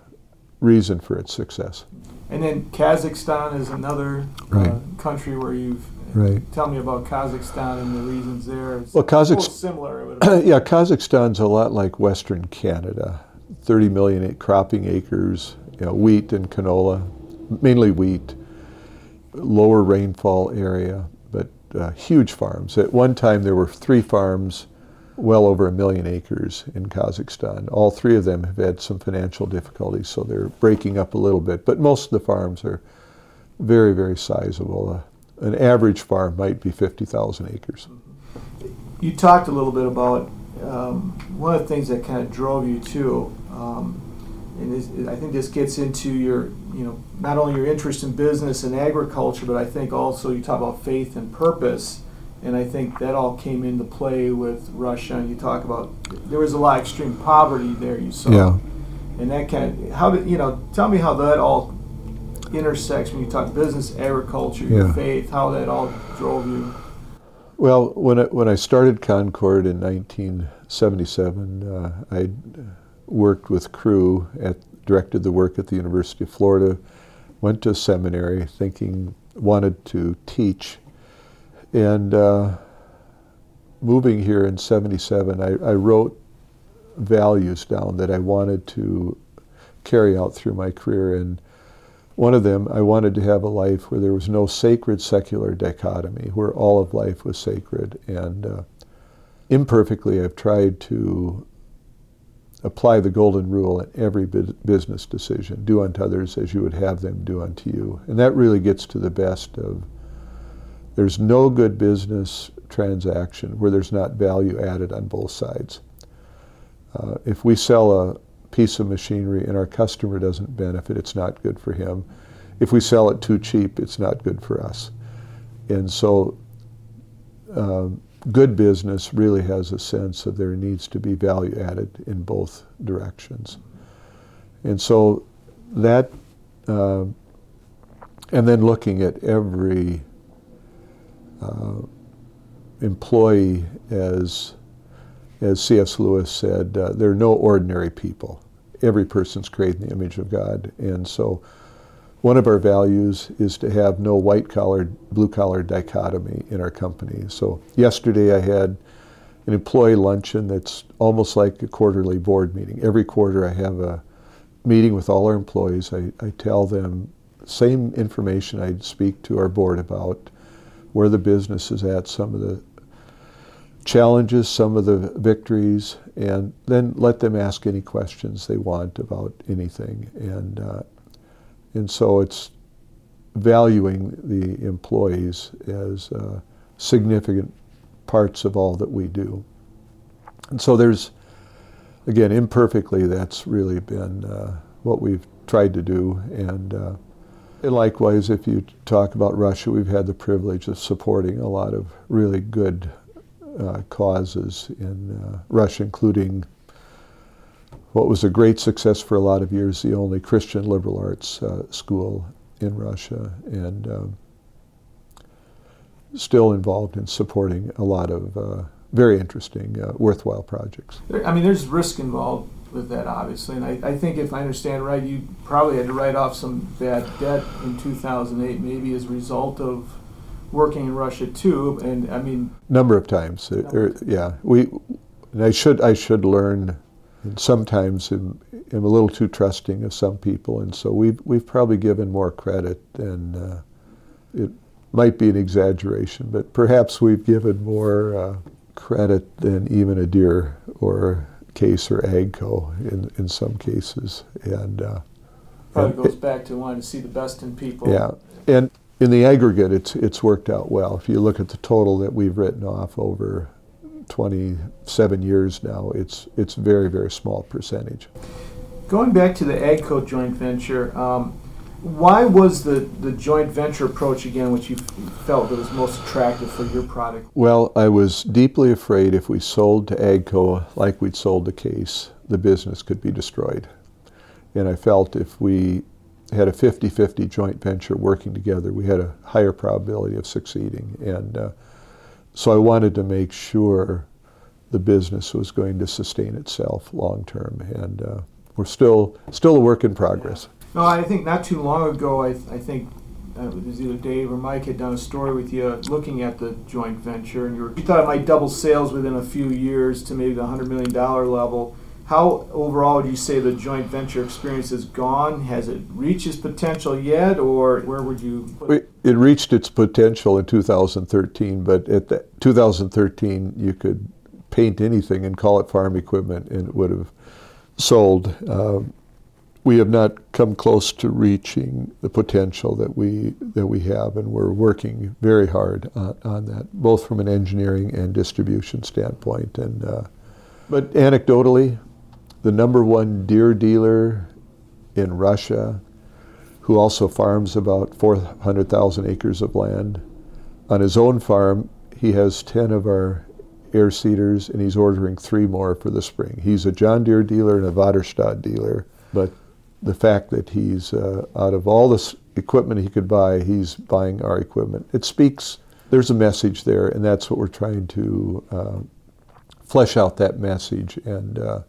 B: reason for its success.
C: And then Kazakhstan is another uh, right. uh, country where you've. Right. Tell me about Kazakhstan and the reasons there. It's
B: well, Kazakhstan
C: similar. *clears throat*
B: yeah, Kazakhstan's a lot like Western Canada. 30 million cropping acres, you know, wheat and canola, mainly wheat. Lower rainfall area, uh, huge farms. At one time, there were three farms, well over a million acres in Kazakhstan. All three of them have had some financial difficulties, so they're breaking up a little bit. But most of the farms are very, very sizable. Uh, an average farm might be 50,000 acres.
C: You talked a little bit about um, one of the things that kind of drove you to um, and I think this gets into your, you know, not only your interest in business and agriculture, but I think also you talk about faith and purpose, and I think that all came into play with Russia. And you talk about there was a lot of extreme poverty there. You saw,
B: Yeah.
C: and that kind of how did you know? Tell me how that all intersects when you talk business, agriculture, your
B: Yeah.
C: faith, how that all drove you.
B: Well, when I, when I started Concord in 1977, uh, I worked with Crew at directed the work at the University of Florida. Went to seminary, thinking wanted to teach, and uh, moving here in '77, I, I wrote values down that I wanted to carry out through my career and one of them, I wanted to have a life where there was no sacred secular dichotomy, where all of life was sacred. And uh, imperfectly, I've tried to apply the golden rule in every business decision do unto others as you would have them do unto you. And that really gets to the best of there's no good business transaction where there's not value added on both sides. Uh, if we sell a piece of machinery and our customer doesn't benefit, it's not good for him. If we sell it too cheap, it's not good for us. And so, um, good business really has a sense of there needs to be value added in both directions. And so, that, uh, and then looking at every uh, employee as as C.S. Lewis said, uh, there are no ordinary people. Every person's created in the image of God. And so one of our values is to have no white collar, blue collar dichotomy in our company. So yesterday I had an employee luncheon that's almost like a quarterly board meeting. Every quarter I have a meeting with all our employees. I, I tell them same information I'd speak to our board about, where the business is at, some of the challenges, some of the victories, and then let them ask any questions they want about anything. And uh, and so it's valuing the employees as uh, significant parts of all that we do. And so there's, again, imperfectly, that's really been uh, what we've tried to do. And, uh, likewise, if you talk about Russia, we've had the privilege of supporting a lot of really good uh, causes in uh, Russia, including what was a great success for a lot of years, the only Christian liberal arts uh, school in Russia, and um, still involved in supporting a lot of uh, very interesting, uh, worthwhile projects.
C: I mean, there's risk involved with that, obviously, and I, I think if I understand right, you probably had to write off some bad debt in 2008, maybe as a result of working in Russia too. And I mean,
B: number of times, uh, er, yeah. We, and I should I should learn. And sometimes I'm, I'm a little too trusting of some people, and so we've we've probably given more credit than uh, it might be an exaggeration, but perhaps we've given more uh, credit than even a Deere or Case or Agco in in some cases, and. Uh,
C: probably goes back to wanting to see the best in people.
B: yeah, and in the aggregate, it's it's worked out well. If you look at the total that we've written off over 27 years now, it's it's very very small percentage.
C: Going back to the AGCO joint venture, um, why was the, the joint venture approach again, which you felt that was most attractive for your product?
B: Well, I was deeply afraid if we sold to Agco like we'd sold the Case, the business could be destroyed. And I felt if we had a 50 50 joint venture working together, we had a higher probability of succeeding. And uh, so I wanted to make sure the business was going to sustain itself long term. And uh, we're still, still a work in progress.
C: No, I think not too long ago, I, I think uh, it was either Dave or Mike had done a story with you looking at the joint venture, and you, were, you thought it might double sales within a few years to maybe the $100 million level. How overall would you say the joint venture experience has gone? Has it reached its potential yet, or where would you? It?
B: It reached its potential in 2013, but at the 2013, you could paint anything and call it farm equipment, and it would have sold. Um, we have not come close to reaching the potential that we that we have, and we're working very hard on, on that, both from an engineering and distribution standpoint. And uh, but anecdotally, the number one Deere dealer in Russia who also farms about 400,000 acres of land. On his own farm, he has 10 of our air seeders and he's ordering three more for the spring. He's a John Deere dealer and a Waterstad dealer, but the fact that he's uh, out of all this equipment he could buy, he's buying our equipment. It speaks, there's a message there, and that's what we're trying to uh, flesh out that message. And uh,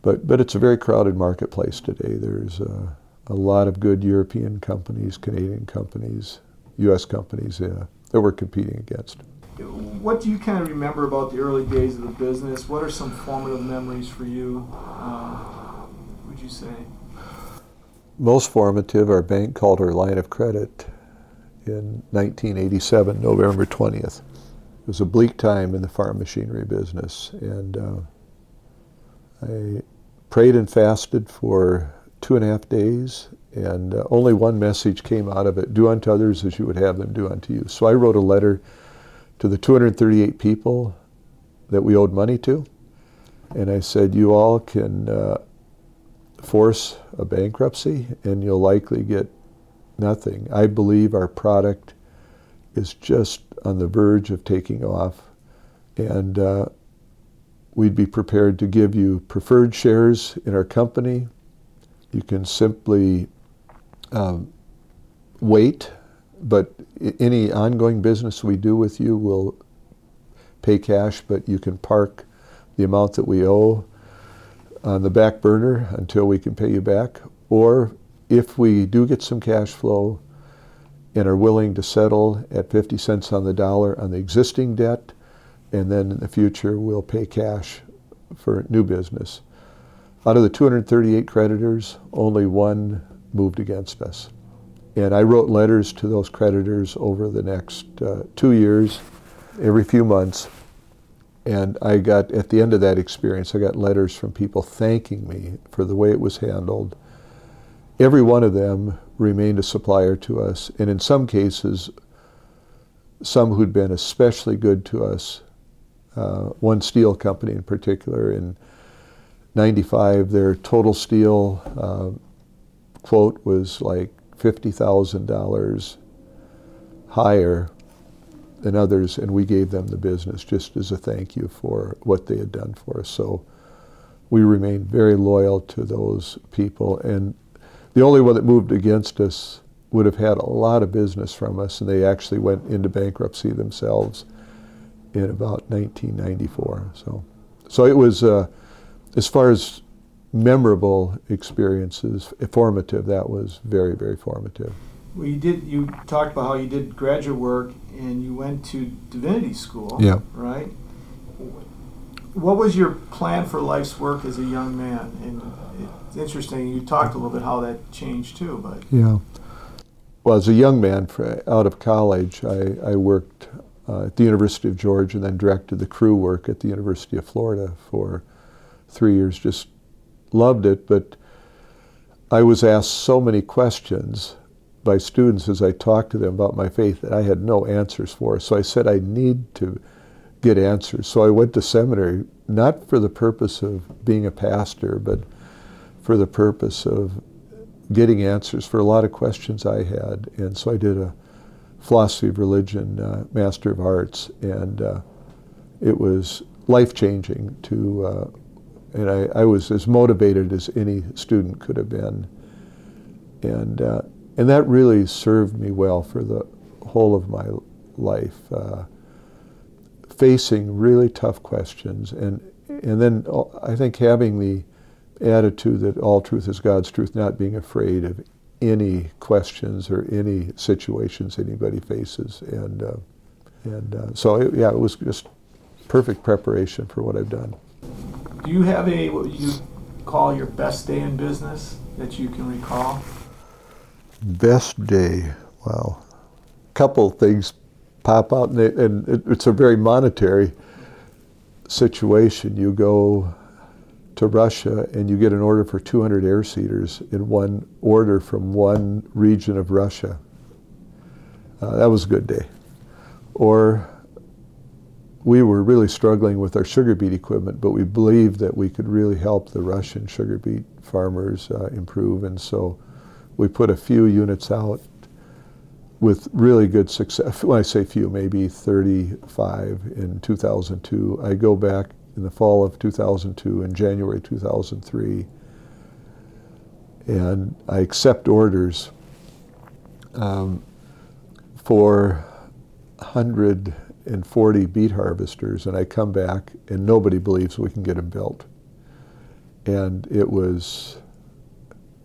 B: but but it's a very crowded marketplace today. There's uh, a lot of good European companies, Canadian companies, U.S. companies uh, that we're competing against.
C: What do you kind of remember about the early days of the business? What are some formative memories for you? Uh, would you say?
B: Most formative, our bank called our line of credit in 1987, November 20th. It was a bleak time in the farm machinery business, and uh, I prayed and fasted for two and a half days, and uh, only one message came out of it do unto others as you would have them do unto you. So I wrote a letter to the 238 people that we owed money to, and I said, You all can uh, force a bankruptcy, and you'll likely get nothing. I believe our product is just on the verge of taking off, and uh, we'd be prepared to give you preferred shares in our company. You can simply um, wait, but any ongoing business we do with you will pay cash, but you can park the amount that we owe on the back burner until we can pay you back. Or if we do get some cash flow and are willing to settle at 50 cents on the dollar on the existing debt, and then in the future we'll pay cash for new business. Out of the 238 creditors, only one moved against us. And I wrote letters to those creditors over the next uh, two years, every few months. And I got, at the end of that experience, I got letters from people thanking me for the way it was handled. Every one of them remained a supplier to us, and in some cases, some who'd been especially good to us uh, one steel company in particular. In 95, their total steel uh, quote was like $50,000 higher than others, and we gave them the business just as a thank you for what they had done for us. So we remained very loyal to those people. And the only one that moved against us would have had a lot of business from us, and they actually went into bankruptcy themselves in about 1994. So, so it was, uh, as far as memorable experiences, formative. That was very, very formative.
C: Well, you did. You talked about how you did graduate work and you went to divinity school.
B: Yeah.
C: Right. What was your plan for life's work as a young man? And it's interesting. You talked a little bit how that changed too, but
B: yeah. Well, as a young man, for, out of college, I, I worked uh, at the University of Georgia and then directed the crew work at the University of Florida for three years. Just loved it, but I was asked so many questions by students as I talked to them about my faith that I had no answers for. So I said I need to get answers. So I went to seminary, not for the purpose of being a pastor, but for the purpose of getting answers for a lot of questions I had. And so I did a philosophy of religion, uh, Master of Arts, and uh, it was life changing to, uh, and I, I, was as motivated as any student could have been. And, uh, and that really served me well for the whole of my life, uh, facing really tough questions. And, and then uh, I think having the attitude that all truth is God's truth, not being afraid of any questions or any situations anybody faces. And, uh, and uh, so, it, yeah, it was just perfect preparation for what I've done.
C: Do you have a, what you call your best day in business that you can recall?
B: Best day, wow. A couple things pop out, and, it, and it, it's a very monetary situation. You go to Russia and you get an order for 200 air seeders in one order from one region of Russia. Uh, that was a good day. Or we were really struggling with our sugar beet equipment, but we believed that we could really help the Russian sugar beet farmers uh, improve, and so we put a few units out with really good success. When I say few, maybe 35 in 2002. I go back in the fall of 2002 and January 2003, and I accept orders um, for 140 beet harvesters, and I come back and nobody believes we can get them built. And it was,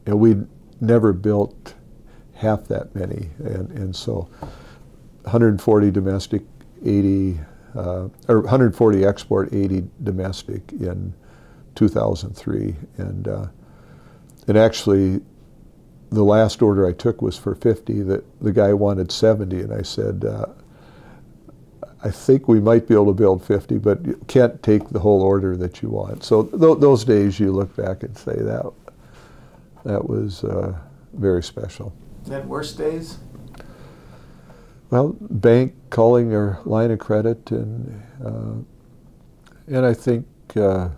B: and we never built half that many, and, and so 140 domestic, 80, uh, or 140 export, 80 domestic in 2003, and uh, and actually, the last order I took was for 50. That the guy wanted 70, and I said. Uh, I think we might be able to build 50, but you can't take the whole order that you want. So th- those days you look back and say that that was uh, very special.
C: Had worse days?
B: Well, bank calling your line of credit, and uh, and I think uh,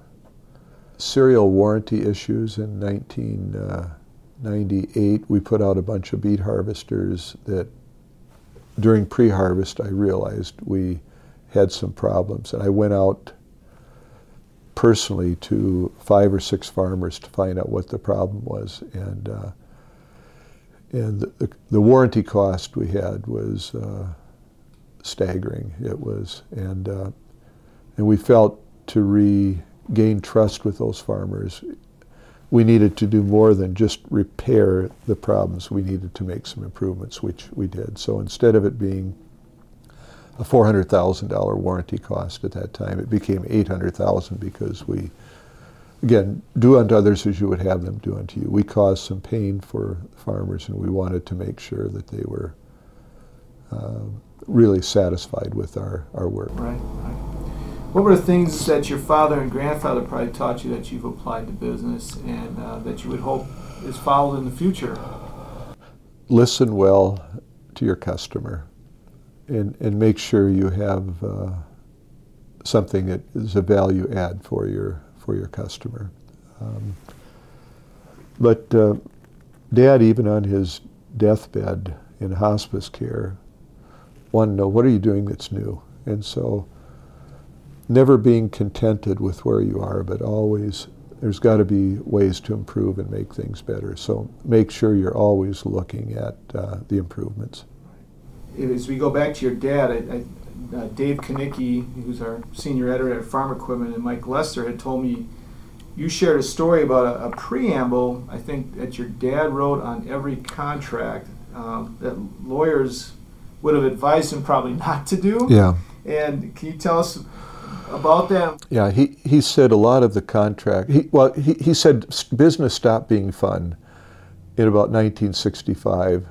B: cereal warranty issues in 1998. we put out a bunch of beet harvesters that during pre-harvest I realized we had some problems, and I went out personally to five or six farmers to find out what the problem was, and uh, and the, the, warranty cost we had was uh, staggering. It was, and uh, and we felt to regain trust with those farmers, we needed to do more than just repair the problems. We needed to make some improvements, which we did. So instead of it being a four hundred thousand dollar warranty cost at that time, it became eight hundred thousand because we again, do unto others as you would have them do unto you. We caused some pain for farmers, and we wanted to make sure that they were uh, really satisfied with our, our work.
C: Right, right. What were the things that your father and grandfather probably taught you that you've applied to business and uh, that you would hope is followed in the future?
B: Listen well to your customer and, and make sure you have uh, something that is a value add for your for your customer. Um, but uh, Dad, even on his deathbed in hospice care, wanted to know what are you doing that's new, and so never being contented with where you are, but always there's got to be ways to improve and make things better. So make sure you're always looking at uh, the improvements.
C: As we go back to your dad, I, I uh, Dave Kanicki, who's our senior editor at Farm Equipment, and Mike Lessiter had told me you shared a story about a, a preamble, I think, that your dad wrote on every contract um, that lawyers would have advised him probably *laughs* not to do.
B: Yeah.
C: And can you tell us about that?
B: Yeah, he, he said a lot of the contract, he, well, he, he said business stopped being fun in about 1965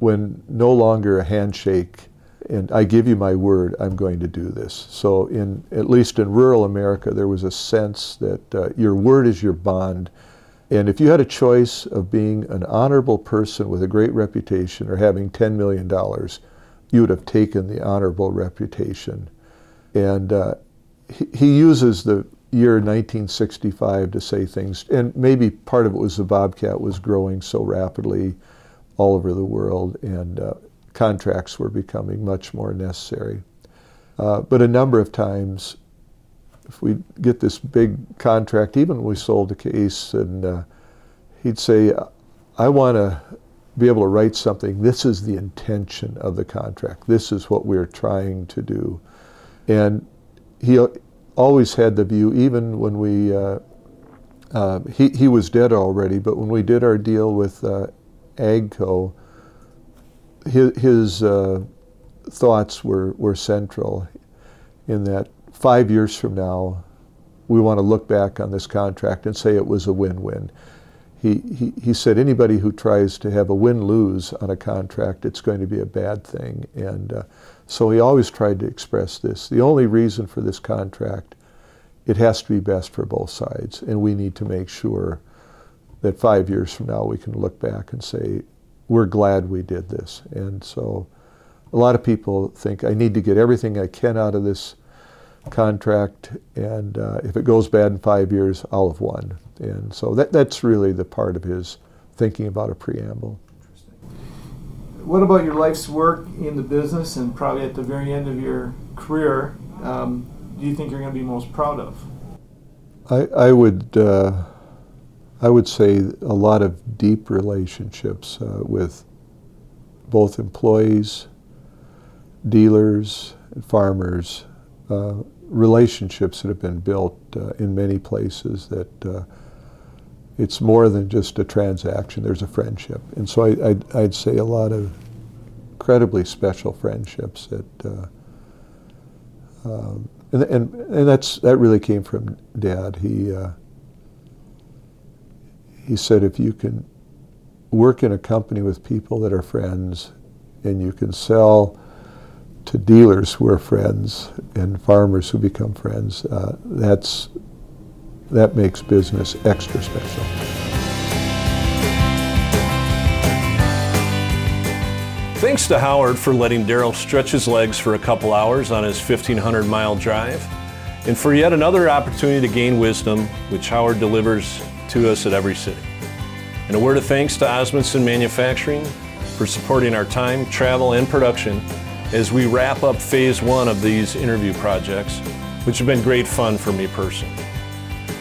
B: when no longer a handshake and I give you my word, I'm going to do this. So, in at least in rural America, there was a sense that uh, your word is your bond. And if you had a choice of being an honorable person with a great reputation or having $10 million, you would have taken the honorable reputation. And uh, he, he uses the year 1965 to say things, and maybe part of it was the Bobcat was growing so rapidly all over the world, and uh, contracts were becoming much more necessary. Uh, but a number of times, if we get this big contract, even when we sold a Case, and uh, he'd say, I want to be able to write something. This is the intention of the contract. This is what we're trying to do. And he always had the view, even when we, uh, uh, he, he was dead already, but when we did our deal with uh, AGCO, his, his uh, thoughts were, were central in that five years from now, we want to look back on this contract and say it was a win win. He, he, he said anybody who tries to have a win lose on a contract, it's going to be a bad thing. And uh, so he always tried to express this. The only reason for this contract, it has to be best for both sides. And we need to make sure that five years from now we can look back and say we're glad we did this. And so a lot of people think I need to get everything I can out of this contract, and uh, if it goes bad in five years, I'll have won. And so that, that's really the part of his thinking about a preamble. Interesting.
C: What about your life's work in the business and probably at the very end of your career? Um, do you think you're going to be most proud of?
B: I, I would uh, I would say a lot of deep relationships uh, with both employees, dealers, and farmers. Uh, relationships that have been built uh, in many places that uh, it's more than just a transaction. There's a friendship, and so I, I'd, I'd say a lot of incredibly special friendships that. Uh, um, and, and and that's that really came from Dad. He uh, he said if you can work in a company with people that are friends, and you can sell to dealers who are friends and farmers who become friends, uh, that's that makes business extra special.
A: Thanks to Howard for letting Daryl stretch his legs for a couple hours on his 1,500 mile drive, and for yet another opportunity to gain wisdom, which Howard delivers to us at every city. And a word of thanks to Osmundson Manufacturing for supporting our time, travel, and production as we wrap up phase one of these interview projects, which have been great fun for me personally.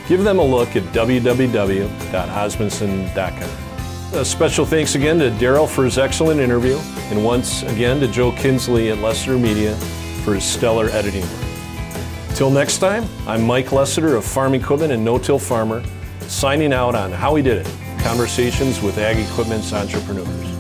A: Give them a look at www.osmundson.com. A special thanks again to Daryl for his excellent interview, and once again to Joe Kinsley at Lessiter Media for his stellar editing work. Till next time, I'm Mike Lessiter of Farm Equipment and No Till Farmer, signing out on How We Did It Conversations with Ag Equipment's Entrepreneurs.